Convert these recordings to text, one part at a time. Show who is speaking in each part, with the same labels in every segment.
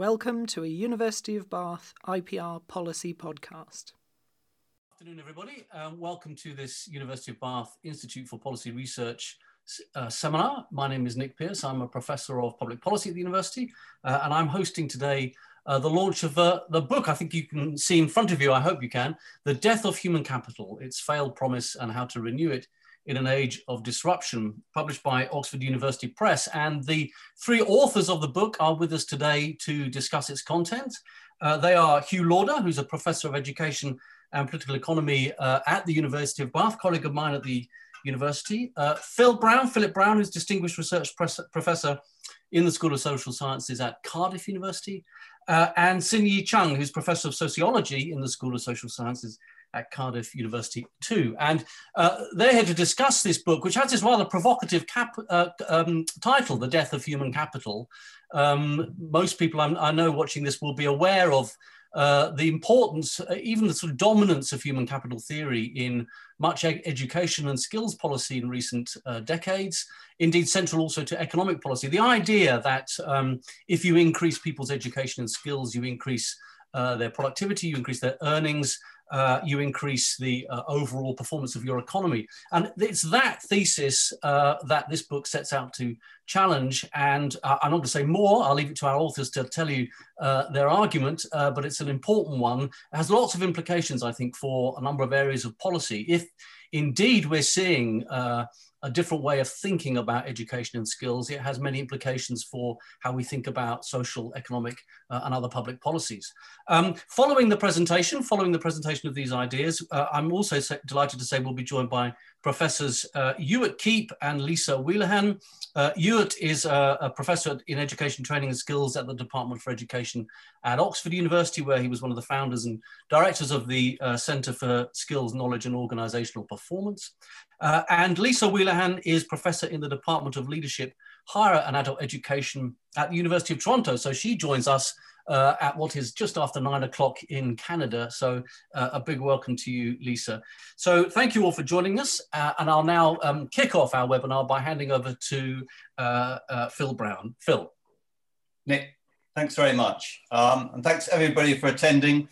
Speaker 1: Welcome to a University of Bath IPR policy podcast.
Speaker 2: Afternoon, everybody. Um, welcome to this University of Bath Institute for Policy Research uh, seminar. My name is Nick Pearce. I'm a professor of public policy at the university, uh, and I'm hosting today uh, the launch of uh, the book I think you can see in front of you, I hope you can, The Death of Human Capital, Its Failed Promise and How to Renew It in an Age of Disruption, published by Oxford University Press. And the three authors of the book are with us today to discuss its content. Uh, they are Hugh Lauder, who's a professor of education and political economy uh, at the University of Bath, colleague of mine at the university. Uh, Phil Brown, Philip Brown, who's distinguished research professor in the School of Social Sciences at Cardiff University, uh, and Sin Yi Cheung, who's professor of sociology in the School of Social Sciences at Cardiff University too. And uh, they're here to discuss this book, which has this rather provocative cap, uh, um, title, The Death of Human Capital. Um, most people I'm, i know watching this will be aware of uh, the importance, uh, even the sort of dominance of human capital theory in much ed education and skills policy in recent uh, decades, indeed central also to economic policy. The idea that um, if you increase people's education and skills, you increase uh, their productivity, you increase their earnings, uh, you increase the uh, overall performance of your economy. And it's that thesis uh, that this book sets out to challenge. And uh, I'm not going to say more, I'll leave it to our authors to tell you uh, their argument, uh, but it's an important one. It has lots of implications, I think, for a number of areas of policy. If indeed we're seeing a different way of thinking about education and skills. It has many implications for how we think about social, economic, uh, and other public policies. Um, following the presentation, following the presentation of these ideas, uh, I'm also delighted to say we'll be joined by Professors uh, Ewart Keep and Lisa Wheelahan. Uh, Ewart is a, a, professor in education training and skills at the Department for Education at Oxford University, where he was one of the founders and directors of the uh, Centre for Skills, Knowledge and Organisational Performance. Uh, and Lisa Wheelahan is professor in the Department of Leadership, Higher and Adult Education at the University of Toronto. So she joins us uh, at what is just after nine o'clock in Canada. So uh, a big welcome to you, Lisa. So thank you all for joining us. Uh, and I'll now um, kick off our webinar by handing over to uh, uh, Phil Brown. Phil.
Speaker 3: Nick, thanks very much. Um, and thanks everybody for attending.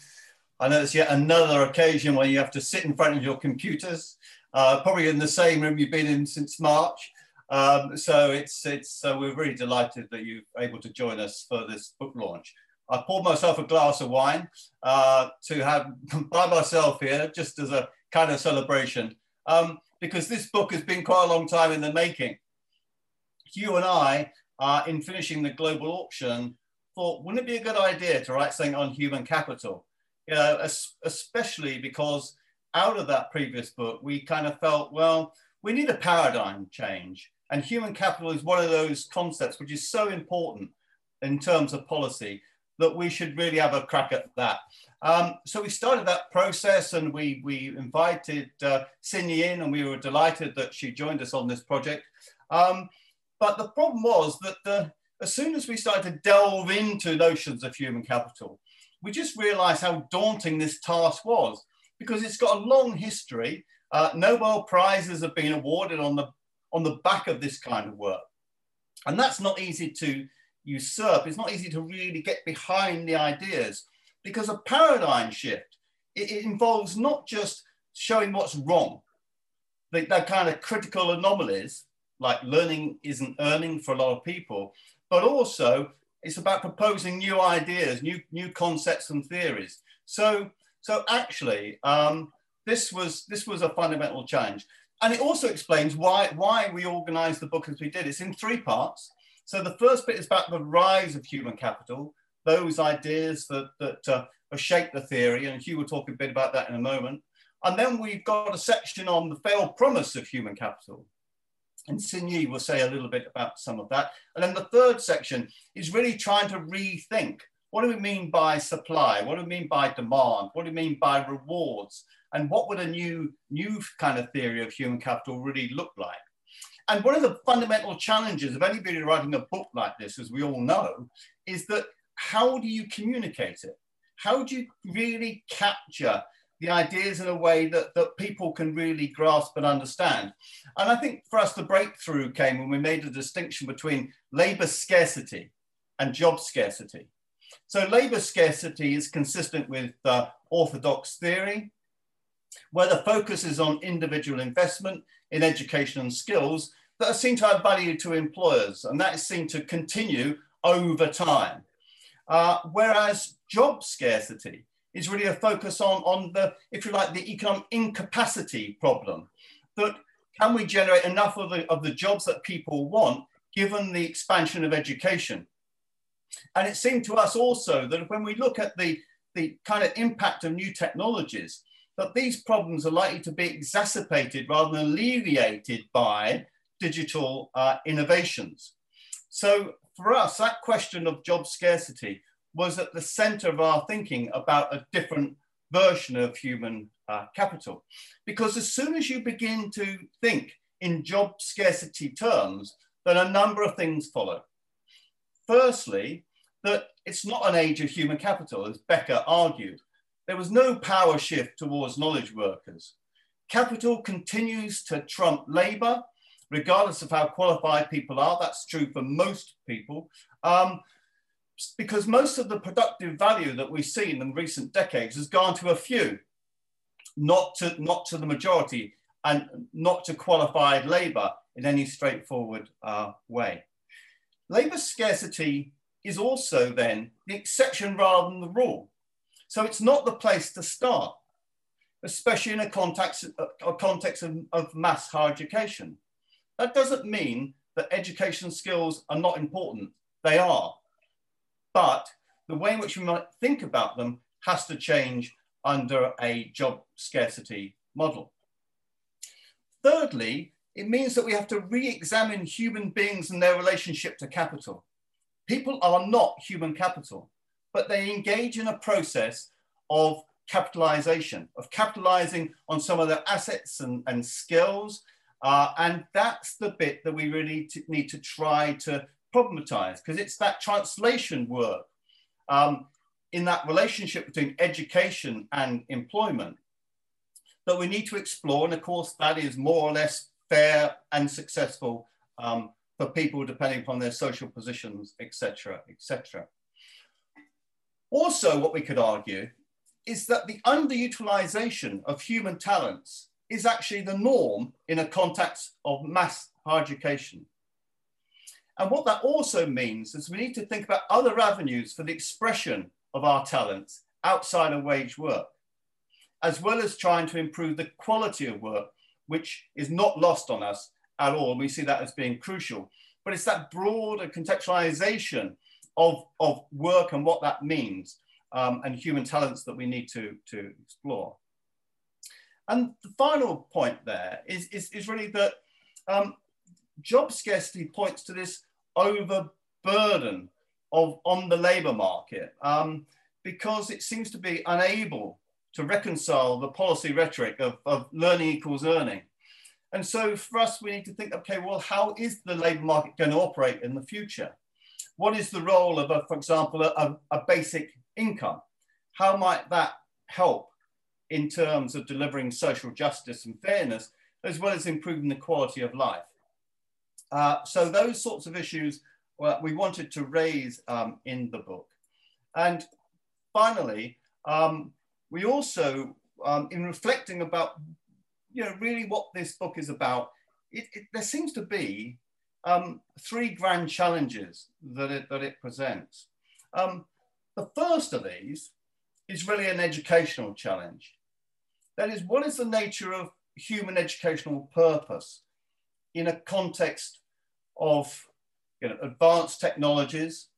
Speaker 3: I know it's yet another occasion where you have to sit in front of your computers, uh, probably in the same room you've been in since March. Um, so it's it's uh, we're really delighted that you're able to join us for this book launch. I poured myself a glass of wine uh, to have by myself here, just as a kind of celebration, um, because this book has been quite a long time in the making. Hugh and I, uh, in finishing the global auction, thought, wouldn't it be a good idea to write something on human capital? You know, especially because out of that previous book, we kind of felt, well, we need a paradigm change. And human capital is one of those concepts which is so important in terms of policy that we should really have a crack at that. Um, so we started that process and we, we invited uh, in and we were delighted that she joined us on this project. Um, but the problem was that the, as soon as we started to delve into notions of human capital, we just realized how daunting this task was because it's got a long history. Uh, Nobel Prizes have been awarded on the, on the back of this kind of work. And that's not easy to, usurp, it's not easy to really get behind the ideas because a paradigm shift, it, it involves not just showing what's wrong, the, the kind of critical anomalies, like learning isn't earning for a lot of people, but also it's about proposing new ideas, new, new concepts and theories. So, so actually, um, this was this was a fundamental change. and it also explains why why we organised the book as we did. It's in three parts. So the first bit is about the rise of human capital, those ideas that, that uh, have shaped the theory, and Hugh will talk a bit about that in a moment. And then we've got a section on the failed promise of human capital. And Sin Yi will say a little bit about some of that. And then the third section is really trying to rethink what do we mean by supply? What do we mean by demand? What do we mean by rewards? And what would a new, new kind of theory of human capital really look like? And one of the fundamental challenges of anybody writing a book like this, as we all know, is that how do you communicate it? How do you really capture the ideas in a way that, that people can really grasp and understand? And I think for us, the breakthrough came when we made a distinction between labor scarcity and job scarcity. So labour scarcity is consistent with uh, orthodox theory, where the focus is on individual investment in education and skills that seem to have value to employers, and that seen to continue over time. Uh, whereas job scarcity is really a focus on, on the, if you like, the economic incapacity problem. That can we generate enough of the, of the jobs that people want given the expansion of education? And it seemed to us also that when we look at the, the kind of impact of new technologies, that these problems are likely to be exacerbated rather than alleviated by digital uh, innovations. So for us, that question of job scarcity was at the center of our thinking about a different version of human uh, capital. Because as soon as you begin to think in job scarcity terms, then a number of things follow. Firstly, that it's not an age of human capital, as Becker argued. There was no power shift towards knowledge workers. Capital continues to trump labor, regardless of how qualified people are. That's true for most people. Um, because most of the productive value that we've seen in recent decades has gone to a few, not to, not to the majority and not to qualified labor in any straightforward uh, way. Labor scarcity is also then the exception rather than the rule. So it's not the place to start, especially in a context, a context of, of mass higher education. That doesn't mean that education skills are not important. They are. But the way in which we might think about them has to change under a job scarcity model. Thirdly, it means that we have to re-examine human beings and their relationship to capital. People are not human capital, but they engage in a process of capitalization, of capitalizing on some of their assets and, and skills. Uh, and that's the bit that we really need to try to problematize because it's that translation work um, in that relationship between education and employment that we need to explore. And of course, that is more or less fair and successful um, for people depending upon their social positions, etc., etc. Also, what we could argue is that the underutilization of human talents is actually the norm in a context of mass higher education. And what that also means is we need to think about other avenues for the expression of our talents outside of wage work, as well as trying to improve the quality of work, which is not lost on us at all. We see that as being crucial. But it's that broader contextualization of, of work and what that means um, and human talents that we need to, to explore. And the final point there is, is, is really that um, job scarcity points to this overburden of on the labour market um, because it seems to be unable to reconcile the policy rhetoric of, of learning equals earning. And so for us, we need to think, okay, well, how is the labour market going to operate in the future? What is the role of, a, for example, a, a basic income? How might that help in terms of delivering social justice and fairness, as well as improving the quality of life? Uh, so those sorts of issues well, we wanted to raise um, in the book. And finally, um, we also, um, in reflecting about, you know, really what this book is about, it, it, there seems to be um, three grand challenges that it, that it presents. Um, the first of these is really an educational challenge. That is, what is the nature of human educational purpose? in a context of you know, advanced technologies.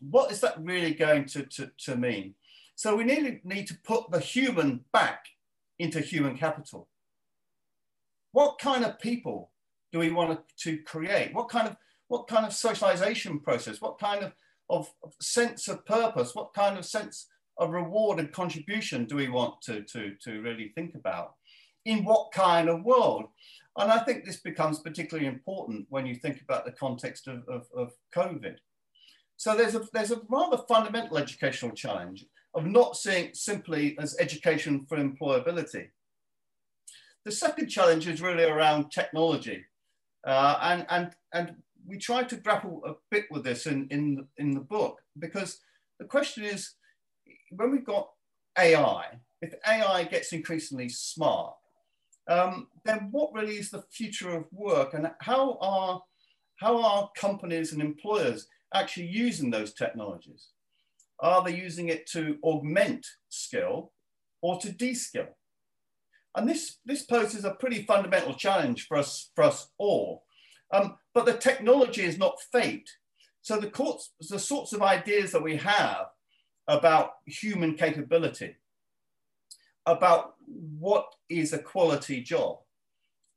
Speaker 3: What is that really going to, to, to mean? So we need, need to put the human back into human capital. What kind of people do we want to create? What kind of, what kind of socialization process? What kind of, of, of sense of purpose? What kind of sense of reward and contribution do we want to, to, to really think about? In what kind of world? And I think this becomes particularly important when you think about the context of, of, of COVID. So there's a, there's a rather fundamental educational challenge of not seeing simply as education for employability. The second challenge is really around technology. Uh, and, and, and we try to grapple a bit with this in, in, in the book because the question is, when we've got AI, if AI gets increasingly smart, um, then what really is the future of work and how are, how are companies and employers actually using those technologies? Are they using it to augment skill or to de-skill? And this, this poses a pretty fundamental challenge for us, for us all. Um, but the technology is not fate. So the, courts, the sorts of ideas that we have about human capability, about what is a quality job,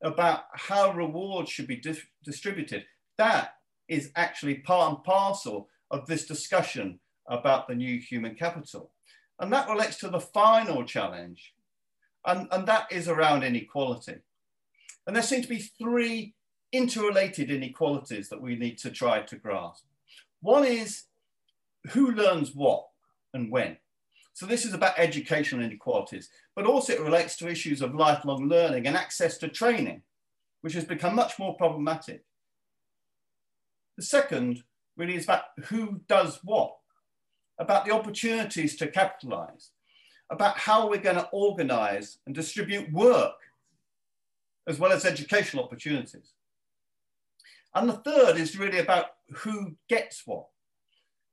Speaker 3: about how rewards should be di distributed, that is actually part and parcel of this discussion about the new human capital. And that relates to the final challenge, and, and that is around inequality. And there seem to be three interrelated inequalities that we need to try to grasp. One is who learns what and when. So this is about educational inequalities, but also it relates to issues of lifelong learning and access to training, which has become much more problematic. The second really is about who does what, about the opportunities to capitalize, about how we're going to organize and distribute work, as well as educational opportunities. And the third is really about who gets what.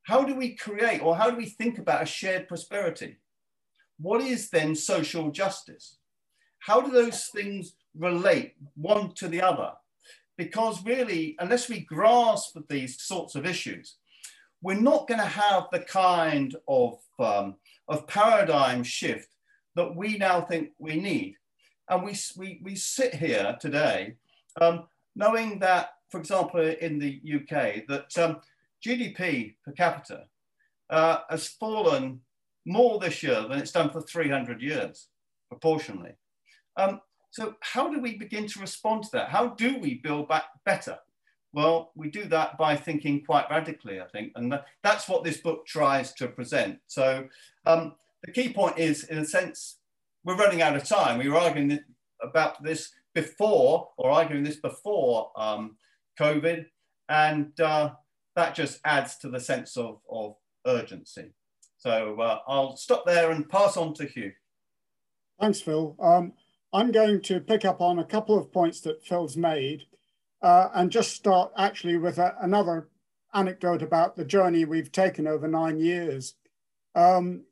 Speaker 3: How do we create or how do we think about a shared prosperity? What is then social justice? How do those things relate one to the other? Because really, unless we grasp these sorts of issues, we're not going to have the kind of, um, of paradigm shift that we now think we need. And we, we, we sit here today um, knowing that for example, in the UK, that um, GDP per capita uh, has fallen more this year than it's done for 300 years, proportionally. Um, so how do we begin to respond to that? How do we build back better? Well, we do that by thinking quite radically, I think, and that's what this book tries to present. So um, the key point is, in a sense, we're running out of time. We were arguing about this before, or arguing this before um, COVID. And uh, that just adds to the sense of, of urgency. So uh, I'll stop there and pass on to Hugh.
Speaker 4: Thanks, Phil. Um, I'm going to pick up on a couple of points that Phil's made uh, and just start actually with a, another anecdote about the journey we've taken over nine years. Um,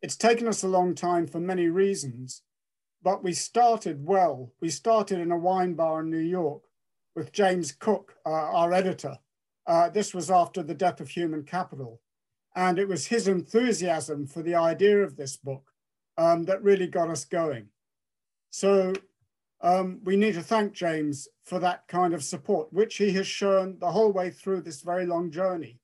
Speaker 4: it's taken us a long time for many reasons, but we started well. We started in a wine bar in New York with James Cook, uh, our editor. Uh, this was after the death of human capital. And it was his enthusiasm for the idea of this book um, that really got us going. So um, we need to thank James for that kind of support, which he has shown the whole way through this very long journey.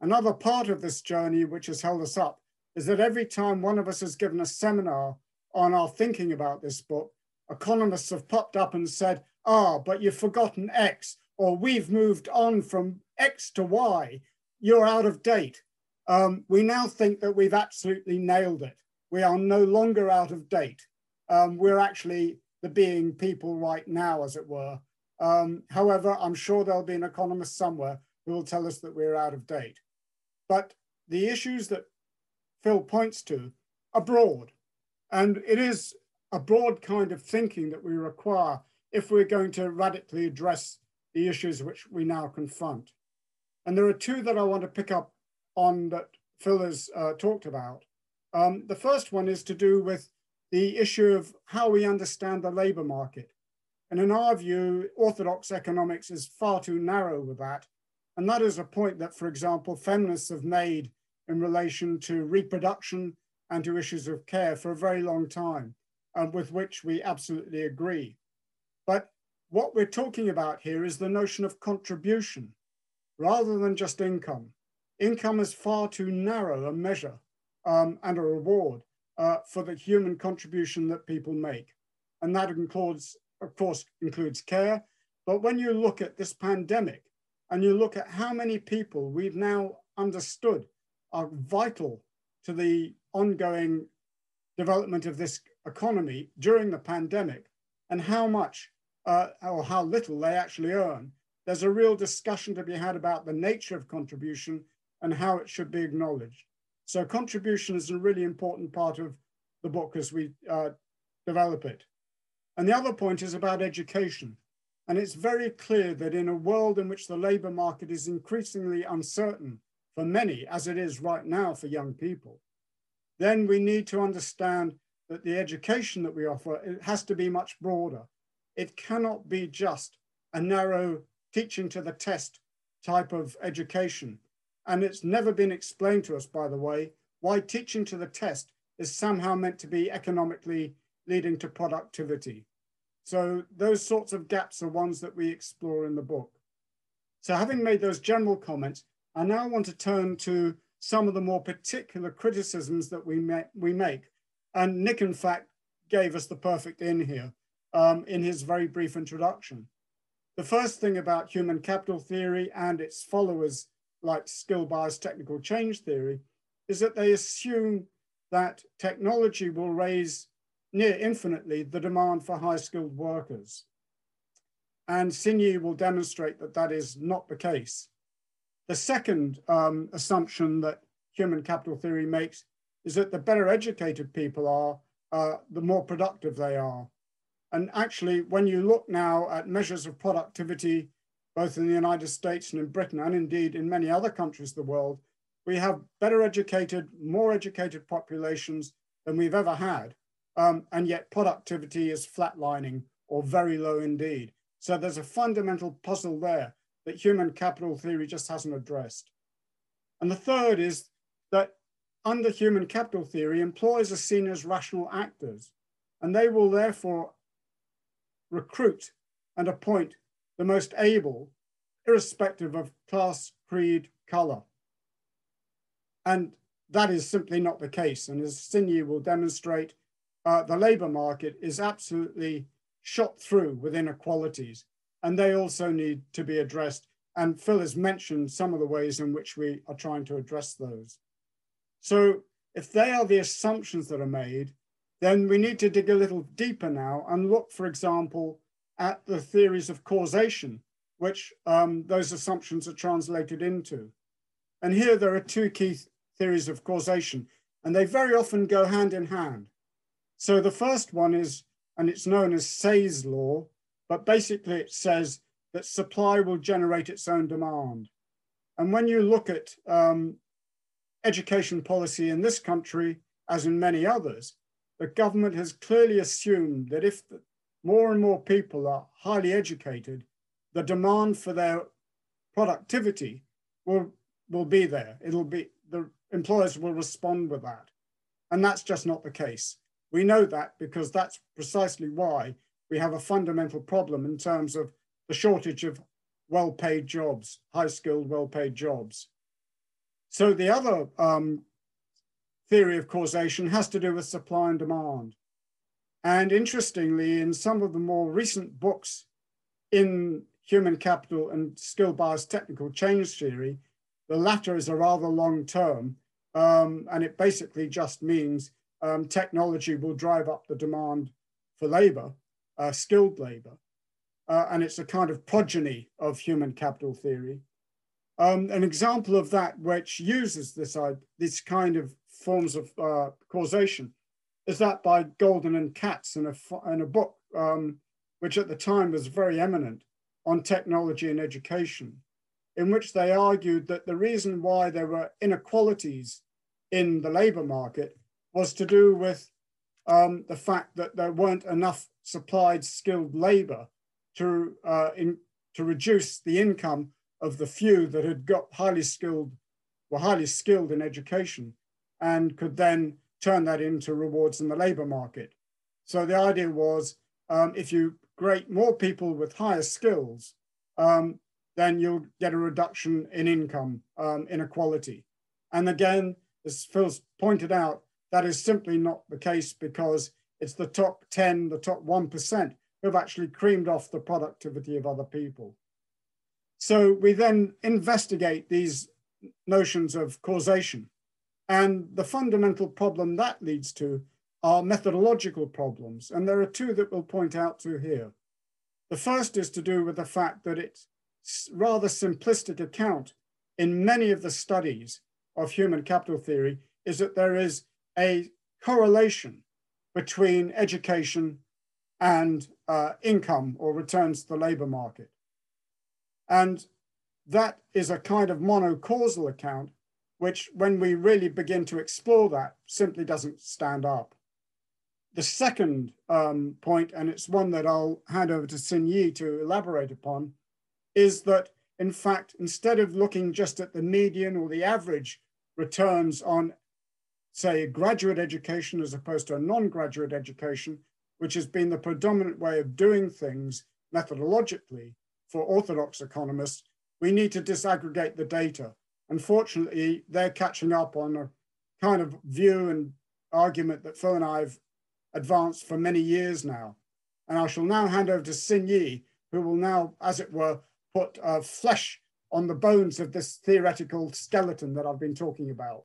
Speaker 4: Another part of this journey, which has held us up, is that every time one of us has given a seminar on our thinking about this book, economists have popped up and said, ah, but you've forgotten X, or we've moved on from X to Y, you're out of date. Um, we now think that we've absolutely nailed it. We are no longer out of date. Um, we're actually the being people right now, as it were. Um, however, I'm sure there'll be an economist somewhere who will tell us that we're out of date. But the issues that Phil points to are broad. And it is a broad kind of thinking that we require if we're going to radically address the issues which we now confront. And there are two that I want to pick up on that Phil has uh, talked about. Um, the first one is to do with the issue of how we understand the labor market. And in our view, orthodox economics is far too narrow with that. And that is a point that, for example, feminists have made in relation to reproduction and to issues of care for a very long time, and with which we absolutely agree. But what we're talking about here is the notion of contribution rather than just income. Income is far too narrow a measure um, and a reward uh, for the human contribution that people make. And that includes, of course, includes care. But when you look at this pandemic and you look at how many people we've now understood are vital to the ongoing development of this economy during the pandemic, and how much uh, or how little they actually earn, there's a real discussion to be had about the nature of contribution and how it should be acknowledged. So contribution is a really important part of the book as we uh, develop it. And the other point is about education. And it's very clear that in a world in which the labor market is increasingly uncertain for many, as it is right now for young people, then we need to understand that the education that we offer it has to be much broader. It cannot be just a narrow teaching to the test type of education. And it's never been explained to us, by the way, why teaching to the test is somehow meant to be economically leading to productivity. So those sorts of gaps are ones that we explore in the book. So having made those general comments, I now want to turn to some of the more particular criticisms that we, we make. And Nick, in fact, gave us the perfect in here um, in his very brief introduction. The first thing about human capital theory and its followers like skill bias technical change theory is that they assume that technology will raise near infinitely the demand for high skilled workers. And Sin Yi will demonstrate that that is not the case. The second um, assumption that human capital theory makes is that the better educated people are, uh, the more productive they are. And actually, when you look now at measures of productivity, both in the United States and in Britain, and indeed in many other countries of the world, we have better educated, more educated populations than we've ever had. Um, and yet productivity is flatlining or very low indeed. So there's a fundamental puzzle there that human capital theory just hasn't addressed. And the third is that under human capital theory, employers are seen as rational actors, and they will therefore recruit and appoint the most able, irrespective of class, creed, color. And that is simply not the case. And as Sin Yi will demonstrate, uh, the labor market is absolutely shot through with inequalities, and they also need to be addressed. And Phil has mentioned some of the ways in which we are trying to address those. So if they are the assumptions that are made, then we need to dig a little deeper now and look, for example, at the theories of causation, which um, those assumptions are translated into. And here there are two key theories of causation, and they very often go hand in hand. So the first one is, and it's known as Say's law, but basically it says that supply will generate its own demand. And when you look at um, education policy in this country, as in many others, the government has clearly assumed that if more and more people are highly educated, the demand for their productivity will, will be there. It'll be, the employers will respond with that. And that's just not the case. We know that because that's precisely why we have a fundamental problem in terms of the shortage of well-paid jobs, high-skilled, well-paid jobs. So the other um, theory of causation has to do with supply and demand. And interestingly, in some of the more recent books in human capital and skill bias technical change theory, the latter is a rather long term, um, and it basically just means um, technology will drive up the demand for labor, uh, skilled labor. Uh, and it's a kind of progeny of human capital theory. Um, an example of that which uses this, uh, this kind of forms of uh, causation is that by Goldin and Katz in a, in a book, um, which at the time was very eminent on technology and education, in which they argued that the reason why there were inequalities in the labor market was to do with um, the fact that there weren't enough supplied skilled labor to, uh, in, to reduce the income of the few that had got highly skilled, were highly skilled in education and could then turn that into rewards in the labor market. So the idea was um, if you create more people with higher skills, um, then you'll get a reduction in income um, inequality. And again, as Phil's pointed out, that is simply not the case because it's the top 10, the top 1% who've actually creamed off the productivity of other people. So we then investigate these notions of causation. And the fundamental problem that leads to are methodological problems. And there are two that we'll point out to here. The first is to do with the fact that it's rather simplistic account in many of the studies of human capital theory is that there is a correlation between education and uh, income or returns to the labor market. And that is a kind of monocausal account, which when we really begin to explore that simply doesn't stand up. The second um, point, and it's one that I'll hand over to Sin Yi to elaborate upon, is that in fact, instead of looking just at the median or the average returns on, say, graduate education as opposed to a non-graduate education, which has been the predominant way of doing things methodologically for orthodox economists, we need to disaggregate the data. Unfortunately, they're catching up on a kind of view and argument that Phil and I have advanced for many years now. And I shall now hand over to Sin Yi, who will now, as it were, put uh, flesh on the bones of this theoretical skeleton that I've been talking about.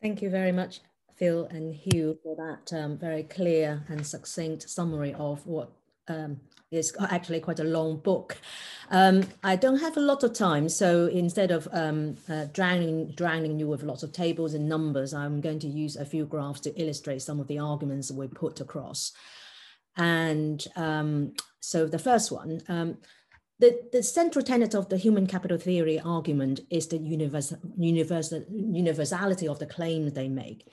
Speaker 5: Thank you very much, Phil and Hugh, for that um, very clear and succinct summary of what um, is actually quite a long book. Um, I don't have a lot of time, so instead of um, uh, drowning, drowning you with lots of tables and numbers, I'm going to use a few graphs to illustrate some of the arguments we put across. And um, so the first one, um, the, the central tenet of the human capital theory argument is the universal, universal, universality of the claim they make,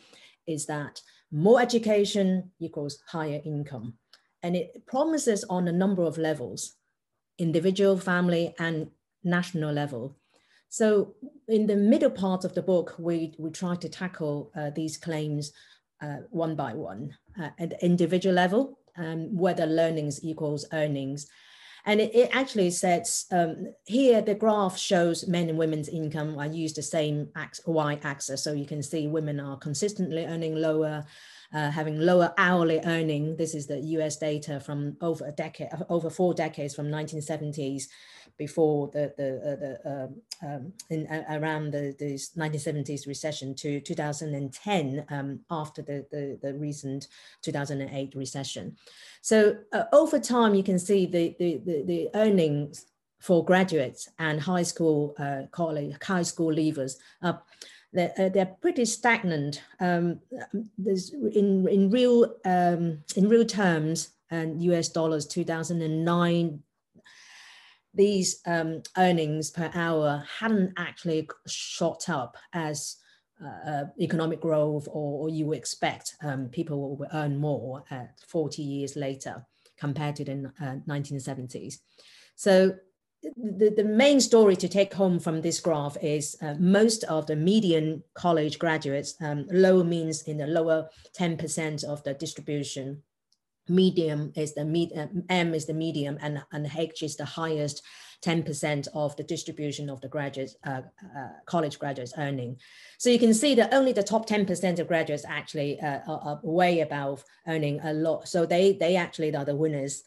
Speaker 5: is that more education equals higher income. And it promises on a number of levels, individual, family, and national level. So in the middle part of the book, we, we try to tackle uh, these claims uh, one by one uh, at the individual level, um, whether learnings equals earnings, and it, it actually says um, here the graph shows men and women's income. I use the same y axis. So you can see women are consistently earning lower, uh, having lower hourly earning. This is the US data from over a decade, over four decades from 1970s before the the, uh, the um, um, in around the, the 1970s recession to 2010 um, after the, the, the recent 2008 recession. So uh, over time, you can see the the the, the earnings for graduates and high school uh, college high school leavers. Uh, they're, uh, they're pretty stagnant. Um, there's in in real um, in real terms and US dollars 2009 these um, earnings per hour hadn't actually shot up as uh, economic growth or, or, you would expect um, people will earn more at 40 years later compared to the uh, 1970s. So the, the main story to take home from this graph is uh, most of the median college graduates, um, low means in the lower 10% of the distribution medium is the med, uh, M is the medium and, and H is the highest 10% of the distribution of the graduates, uh, uh, college graduates earning. So you can see that only the top 10% of graduates actually uh, are, are, way above earning a lot. So they, they actually are the winners.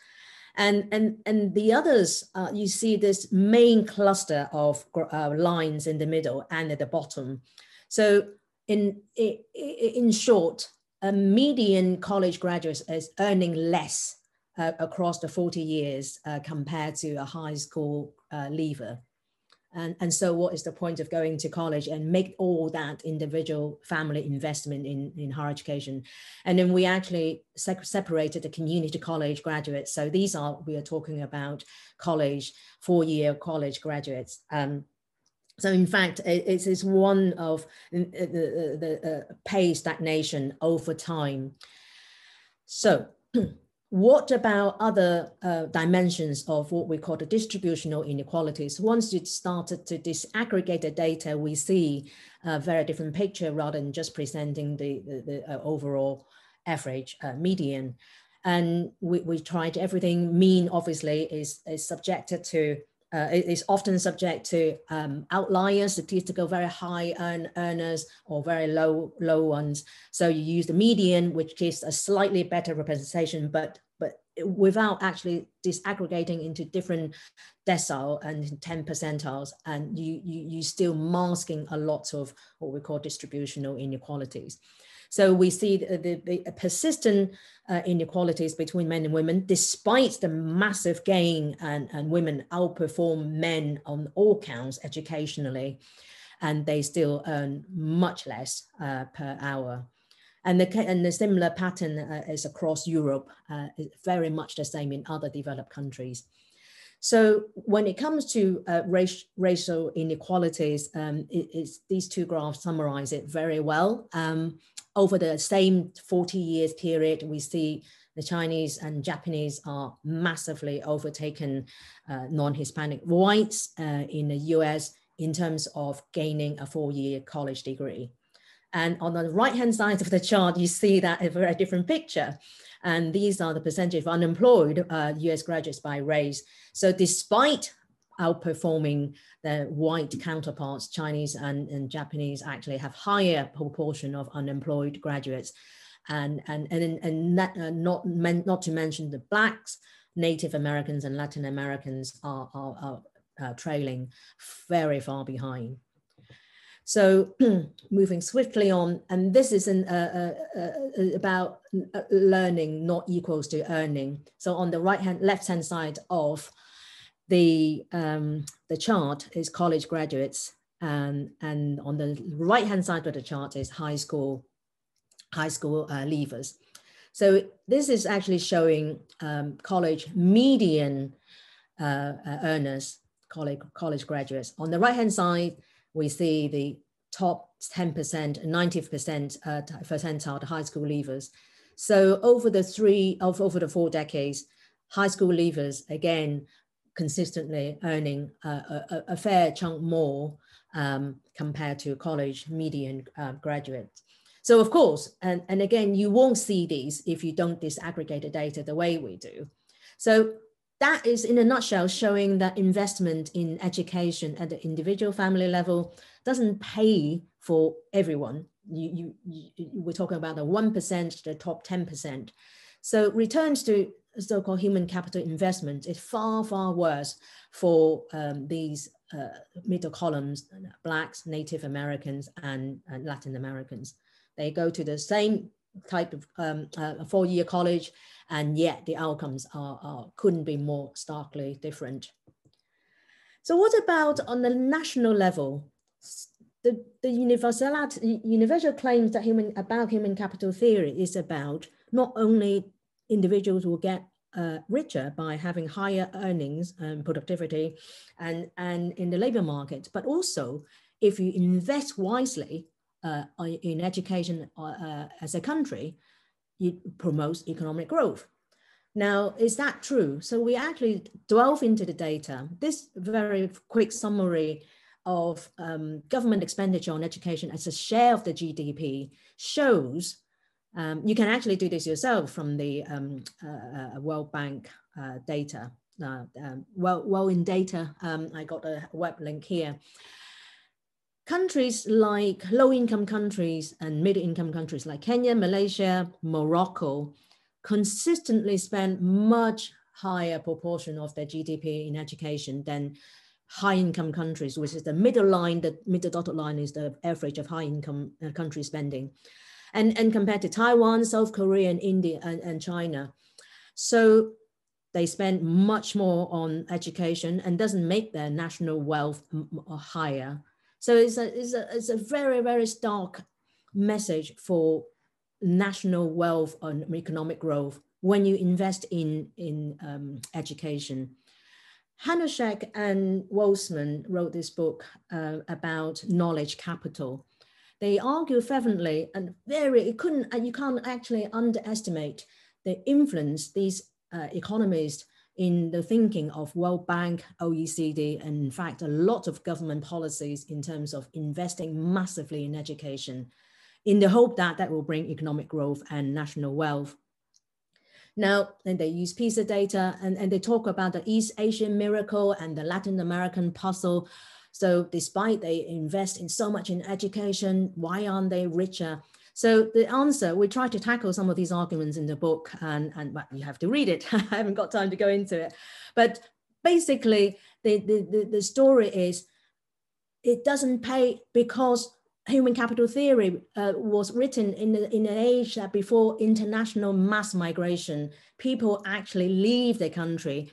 Speaker 5: And, and, and the others, uh, you see this main cluster of uh, lines in the middle and at the bottom. So in, in short, a median college graduate is earning less uh, across the 40 years uh, compared to a high school uh, leaver. And, and so what is the point of going to college and make all that individual family investment in, in higher education? And then we actually se separated the community college graduates. So these are, we are talking about college, four-year college graduates. Um, so in fact, it is one of the, the, the uh, pay stagnation over time. So what about other uh, dimensions of what we call the distributional inequalities? Once you started to disaggregate the data, we see a very different picture rather than just presenting the, the, the uh, overall average uh, median. And we, we tried everything. Mean obviously is, is subjected to uh, is often subject to um, outliers, statistical very high earn, earners or very low low ones. So you use the median, which gives a slightly better representation, but but without actually disaggregating into different decile and 10 percentiles, and you, you, you still masking a lot of what we call distributional inequalities. So we see the, the, the persistent uh, inequalities between men and women, despite the massive gain and, and women outperform men on all counts educationally. and they still earn much less uh, per hour. And the, and the similar pattern uh, is across Europe, uh, very much the same in other developed countries. So when it comes to uh, race, racial inequalities, um, it, these two graphs summarize it very well. Um, over the same 40 years period, we see the Chinese and Japanese are massively overtaken uh, non-Hispanic whites uh, in the US in terms of gaining a four-year college degree. And on the right-hand side of the chart, you see that a very different picture. And these are the percentage of unemployed uh, US graduates by race. So despite outperforming their white counterparts, Chinese and, and Japanese actually have higher proportion of unemployed graduates. And, and, and, and not, uh, not, not to mention the blacks, Native Americans and Latin Americans are, are, are uh, trailing very far behind. So moving swiftly on, and this is an, uh, uh, uh, about learning not equals to earning. So on the right hand, left hand side of the, um, the chart is college graduates, and, and on the right hand side of the chart is high school, high school uh, leavers. So this is actually showing um, college median uh, uh, earners, college, college graduates. On the right hand side, we see the top 10%, 90% uh, percentile, the high school leavers. So over the three, of over the four decades, high school leavers, again, consistently earning a, a, a fair chunk more um, compared to college median uh, graduates. So of course, and, and again, you won't see these if you don't disaggregate the data the way we do. So that is in a nutshell showing that investment in education at the individual family level doesn't pay for everyone. You, you, you, we're talking about the 1%, the top 10%. So returns to so-called human capital investment is far, far worse for um, these uh, middle columns, Blacks, Native Americans, and, and, Latin Americans. They go to the same type of um, uh, four-year college, and yet the outcomes are, are, couldn't be more starkly different. So what about on the national level? The, the universality, universal claims that human about human capital theory is about not only individuals will get uh, richer by having higher earnings and productivity and, and in the labor market, but also if you invest wisely uh, in education uh, uh as a country, it promotes economic growth. Now, is that true? So we actually delve into the data. This very quick summary of um, government expenditure on education as a share of the GDP shows um, you can actually do this yourself from the um, uh, uh World Bank uh, data. Uh, um, well, well, in data, um, I got a web link here. Countries like low-income countries and middle-income countries like Kenya, Malaysia, Morocco, consistently spend much higher proportion of their GDP in education than high-income countries, which is the middle line. The middle dotted line is the average of high-income uh, country spending and, and compared to Taiwan, South Korea, and India and, and China. So they spend much more on education and doesn't make their national wealth higher. So it's a, it's a, it's a very, very stark message for national wealth and economic growth when you invest in, in um, education. Hanushek and Woessmann wrote this book uh, about knowledge capital they argue fervently and very, it couldn't, you can't actually underestimate the influence these uh, economists in the thinking of World Bank, OECD, and in fact, a lot of government policies in terms of investing massively in education in the hope that that will bring economic growth and national wealth. Now, and they use PISA data and, and they talk about the East Asian miracle and the Latin American puzzle so despite they invest in so much in education, why aren't they richer? So the answer, we try to tackle some of these arguments in the book and, and well, you have to read it. I haven't got time to go into it. But basically the, the, the, the story is it doesn't pay because human capital theory uh, was written in, the, in an age that before international mass migration, people actually leave their country.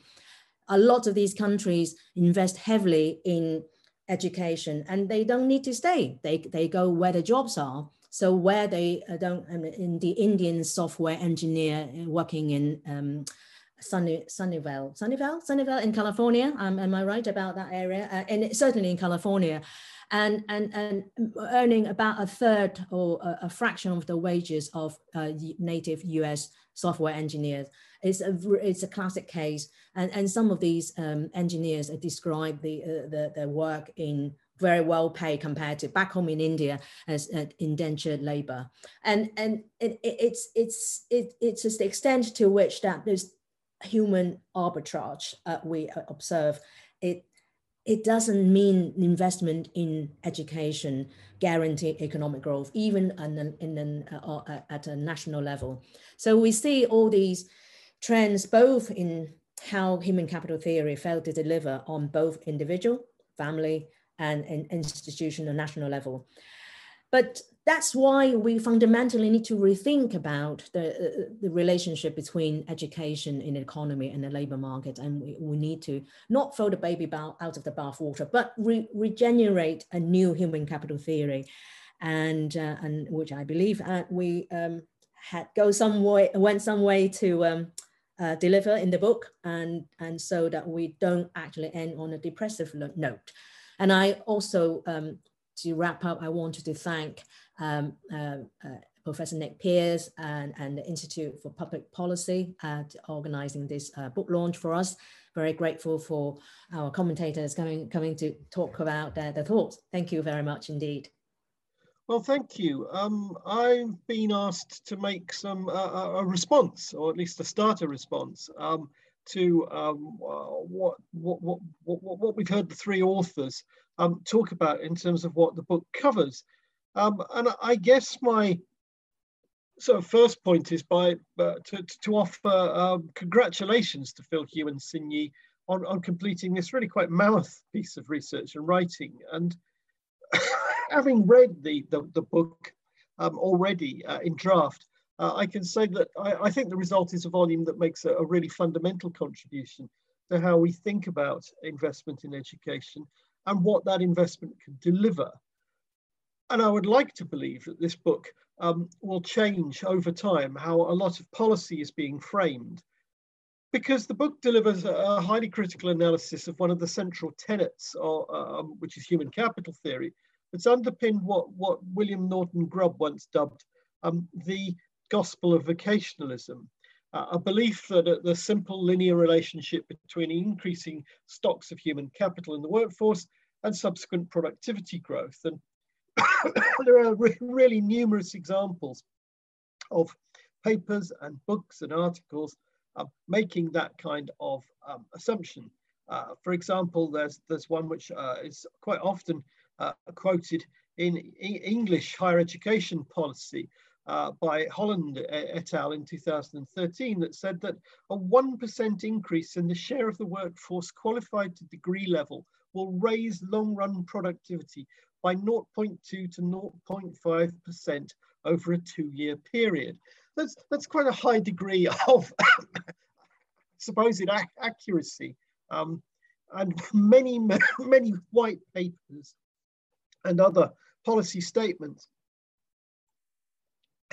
Speaker 5: A lot of these countries invest heavily in education and they don't need to stay. They, they go where the jobs are. So where they uh, don't, um, in the Indian software engineer working in um, Sunny, Sunnyvale, Sunnyvale, Sunnyvale in California. Um, am I right about that area? Uh, and certainly in California, and and and earning about a third or a, a fraction of the wages of uh, native U.S. software engineers. It's a it's a classic case, and and some of these um, engineers describe the, uh, the the work in very well paid compared to back home in India as indentured labor. And, and it, it, it's, it's, it, it's just the extent to which that there's human arbitrage uh, we observe. It, it doesn't mean investment in education guarantee economic growth, even in, in, in uh, uh, at a national level. So we see all these trends both in how human capital theory failed to deliver on both individual, family, and, institutional national level. But that's why we fundamentally need to rethink about the, uh, the relationship between education in the economy and the labor market. And we, we need to not throw the baby out of the bathwater, but re regenerate a new human capital theory. And, uh, and which I believe uh, we um, had go some way, went some way to um, uh, deliver in the book. And, and so that we don't actually end on a depressive note. And I also, um, to wrap up, I wanted to thank um, uh, uh, Professor Nick Pearce and, and the Institute for Public Policy at organizing this uh, book launch for us. Very grateful for our commentators coming, coming to talk about their, their thoughts. Thank you very much indeed.
Speaker 6: Well, thank you. Um, I've been asked to make some uh, a response, or at least to start a response um, to um, what, what, what, what, what we've heard the three authors um, talk about in terms of what the book covers. Um, and I guess my sort of first point is by uh, to, to offer um, congratulations to Phil Hugh and Sin Yi on, on completing this really quite mammoth piece of research and writing. And having read the, the, the book um, already uh, in draft, uh, I can say that I, I, think the result is a volume that makes a, a really fundamental contribution to how we think about investment in education and what that investment can deliver. And I would like to believe that this book um, will change over time how a lot of policy is being framed. Because the book delivers a highly critical analysis of one of the central tenets, of, um, which is human capital theory, that's underpinned what, what William Norton Grubb once dubbed um, the gospel of vocationalism, uh, a belief that the simple linear relationship between increasing stocks of human capital in the workforce and subsequent productivity growth. And there are re really numerous examples of papers and books and articles uh, making that kind of um, assumption. Uh, for example, there's, there's one which uh, is quite often uh, quoted in e English higher education policy uh, by Holland et al. in 2013 that said that a 1% increase in the share of the workforce qualified to degree level will raise long run productivity by 0.2 to 0.5% over a two year period. That's, that's quite a high degree of supposed ac accuracy. Um, and many, many white papers and other policy statements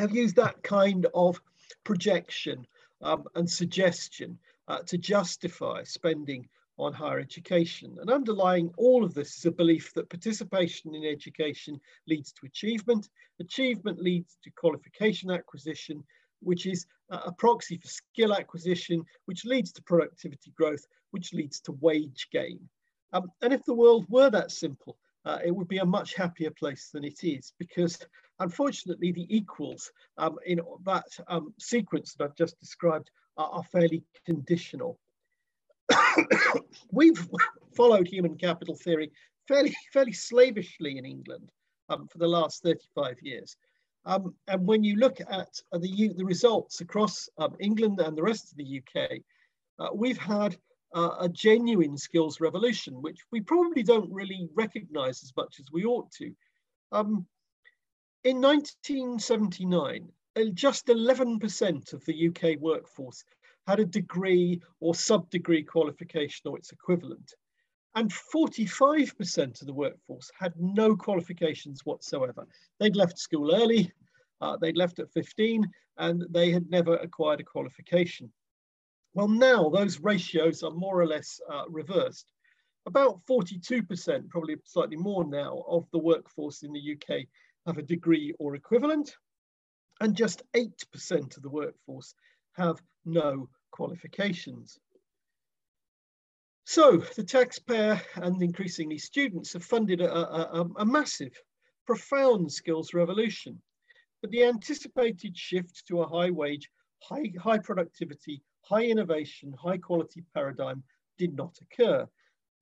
Speaker 6: have used that kind of projection um, and suggestion uh, to justify spending on higher education. And underlying all of this is a belief that participation in education leads to achievement, achievement leads to qualification acquisition, which is a proxy for skill acquisition, which leads to productivity growth, which leads to wage gain. Um, and if the world were that simple, uh, it would be a much happier place than it is because unfortunately the equals um, in that um, sequence that I've just described are, are fairly conditional. We've followed human capital theory fairly, fairly slavishly in England um, for the last 35 years. Um, and when you look at uh, the, the results across um, England and the rest of the UK, uh, we've had uh, a genuine skills revolution, which we probably don't really recognize as much as we ought to. Um, in 1979, uh, just 11% of the UK workforce had a degree or sub-degree qualification or its equivalent. and 45% of the workforce had no qualifications whatsoever. They'd left school early, uh, they'd left at 15, and they had never acquired a qualification. Well, now those ratios are more or less uh, reversed. About 42%, probably slightly more now, of the workforce in the UK have a degree or equivalent, and just 8% of the workforce have no qualifications. So the taxpayer and increasingly students have funded a, a, a, massive, profound skills revolution. But the anticipated shift to a high wage, high, high productivity, high innovation, high quality paradigm did not occur.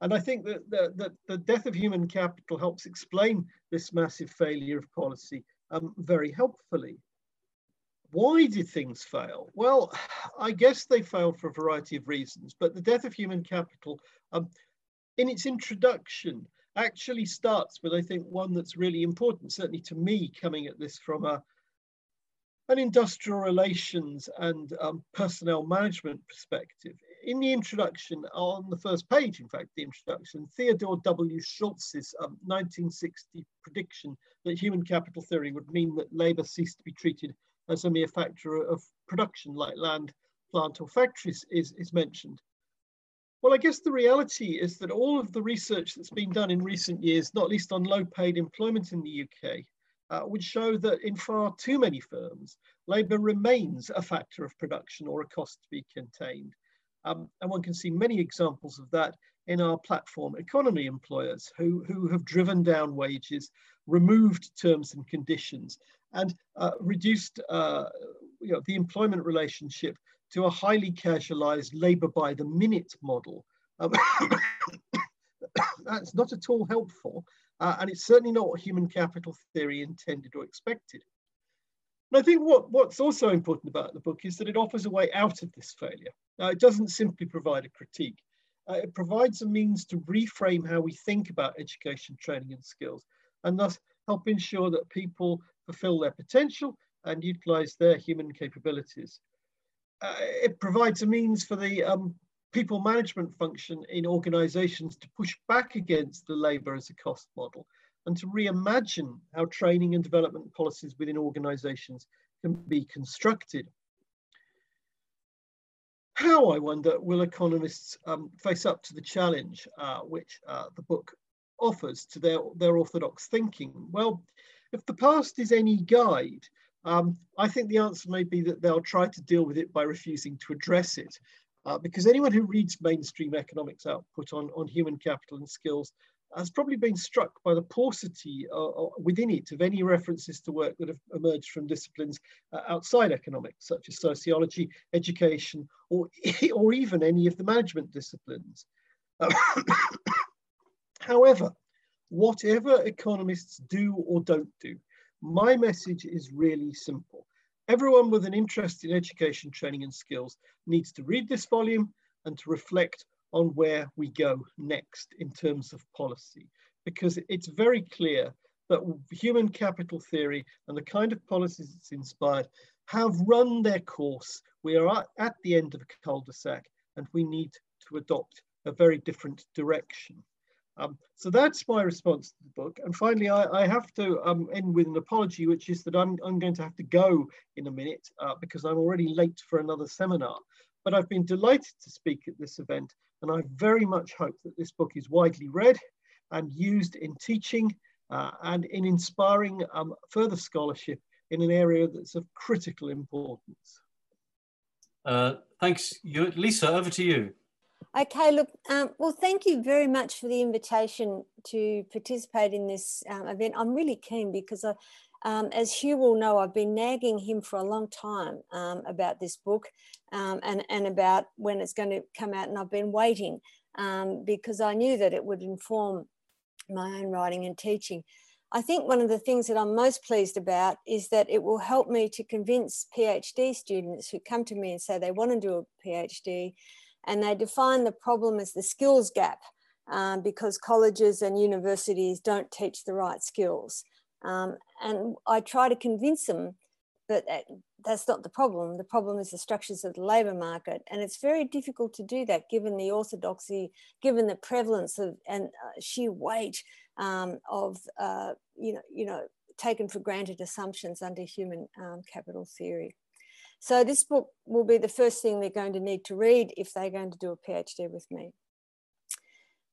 Speaker 6: And I think that the, that the death of human capital helps explain this massive failure of policy um, very helpfully. Why did things fail? Well, I guess they failed for a variety of reasons, but the death of human capital, um, in its introduction, actually starts with, I think, one that's really important, certainly to me, coming at this from a, an industrial relations and um, personnel management perspective. In the introduction, on the first page, in fact, the introduction, Theodore W. Schultz's um, 1960 prediction that human capital theory would mean that labor ceased to be treated as a mere factor of production like land, plant or factories is, is mentioned. Well, I guess the reality is that all of the research that's been done in recent years, not least on low paid employment in the UK, uh, would show that in far too many firms, labour remains a factor of production or a cost to be contained. Um, and one can see many examples of that in our platform economy employers who, who have driven down wages, removed terms and conditions, and uh, reduced uh, you know, the employment relationship to a highly casualized labor by the minute model. Um, that's not at all helpful, uh, and it's certainly not what human capital theory intended or expected. And I think what, what's also important about the book is that it offers a way out of this failure. Now, it doesn't simply provide a critique. Uh, it provides a means to reframe how we think about education, training and skills, and thus help ensure that people fulfill their potential and utilize their human capabilities. Uh, it provides a means for the um, people management function in organizations to push back against the labor as a cost model and to reimagine how training and development policies within organizations can be constructed. How, I wonder, will economists um, face up to the challenge uh, which uh, the book offers to their, their orthodox thinking? Well, if the past is any guide, um, I think the answer may be that they'll try to deal with it by refusing to address it. Uh, because anyone who reads mainstream economics output on, on human capital and skills has probably been struck by the paucity uh, uh within it of any references to work that have emerged from disciplines uh, outside economics, such as sociology, education, or, or even any of the management disciplines. However, whatever economists do or don't do, my message is really simple. Everyone with an interest in education, training and skills needs to read this volume and to reflect on where we go next in terms of policy, because it's very clear that human capital theory and the kind of policies it's inspired have run their course. We are at the end of a cul-de-sac and we need to adopt a very different direction. Um, so that's my response to the book. And finally, I, I have to um, end with an apology, which is that I'm, I'm going to have to go in a minute uh, because I'm already late for another seminar. But I've been delighted to speak at this event, and I very much hope that this book is widely read and used in teaching uh, and in inspiring um, further scholarship in an area that's of critical importance.
Speaker 2: Uh, thanks, Lisa, over to you.
Speaker 7: Okay, look, um, well, thank you very much for the invitation to participate in this um, event. I'm really keen because, I, um, as Hugh will know, I've been nagging him for a long time um, about this book um, and, and about when it's going to come out, and I've been waiting um, because I knew that it would inform my own writing and teaching. I think one of the things that I'm most pleased about is that it will help me to convince PhD students who come to me and say they want to do a PhD and they define the problem as the skills gap um, because colleges and universities don't teach the right skills. Um, and I try to convince them that that's not the problem. The problem is the structures of the labour market, and it's very difficult to do that given the orthodoxy, given the prevalence of and uh, sheer weight um, of uh, you know you know taken for granted assumptions under human um, capital theory. So this book will be the first thing they're going to need to read if they're going to do a PhD with me.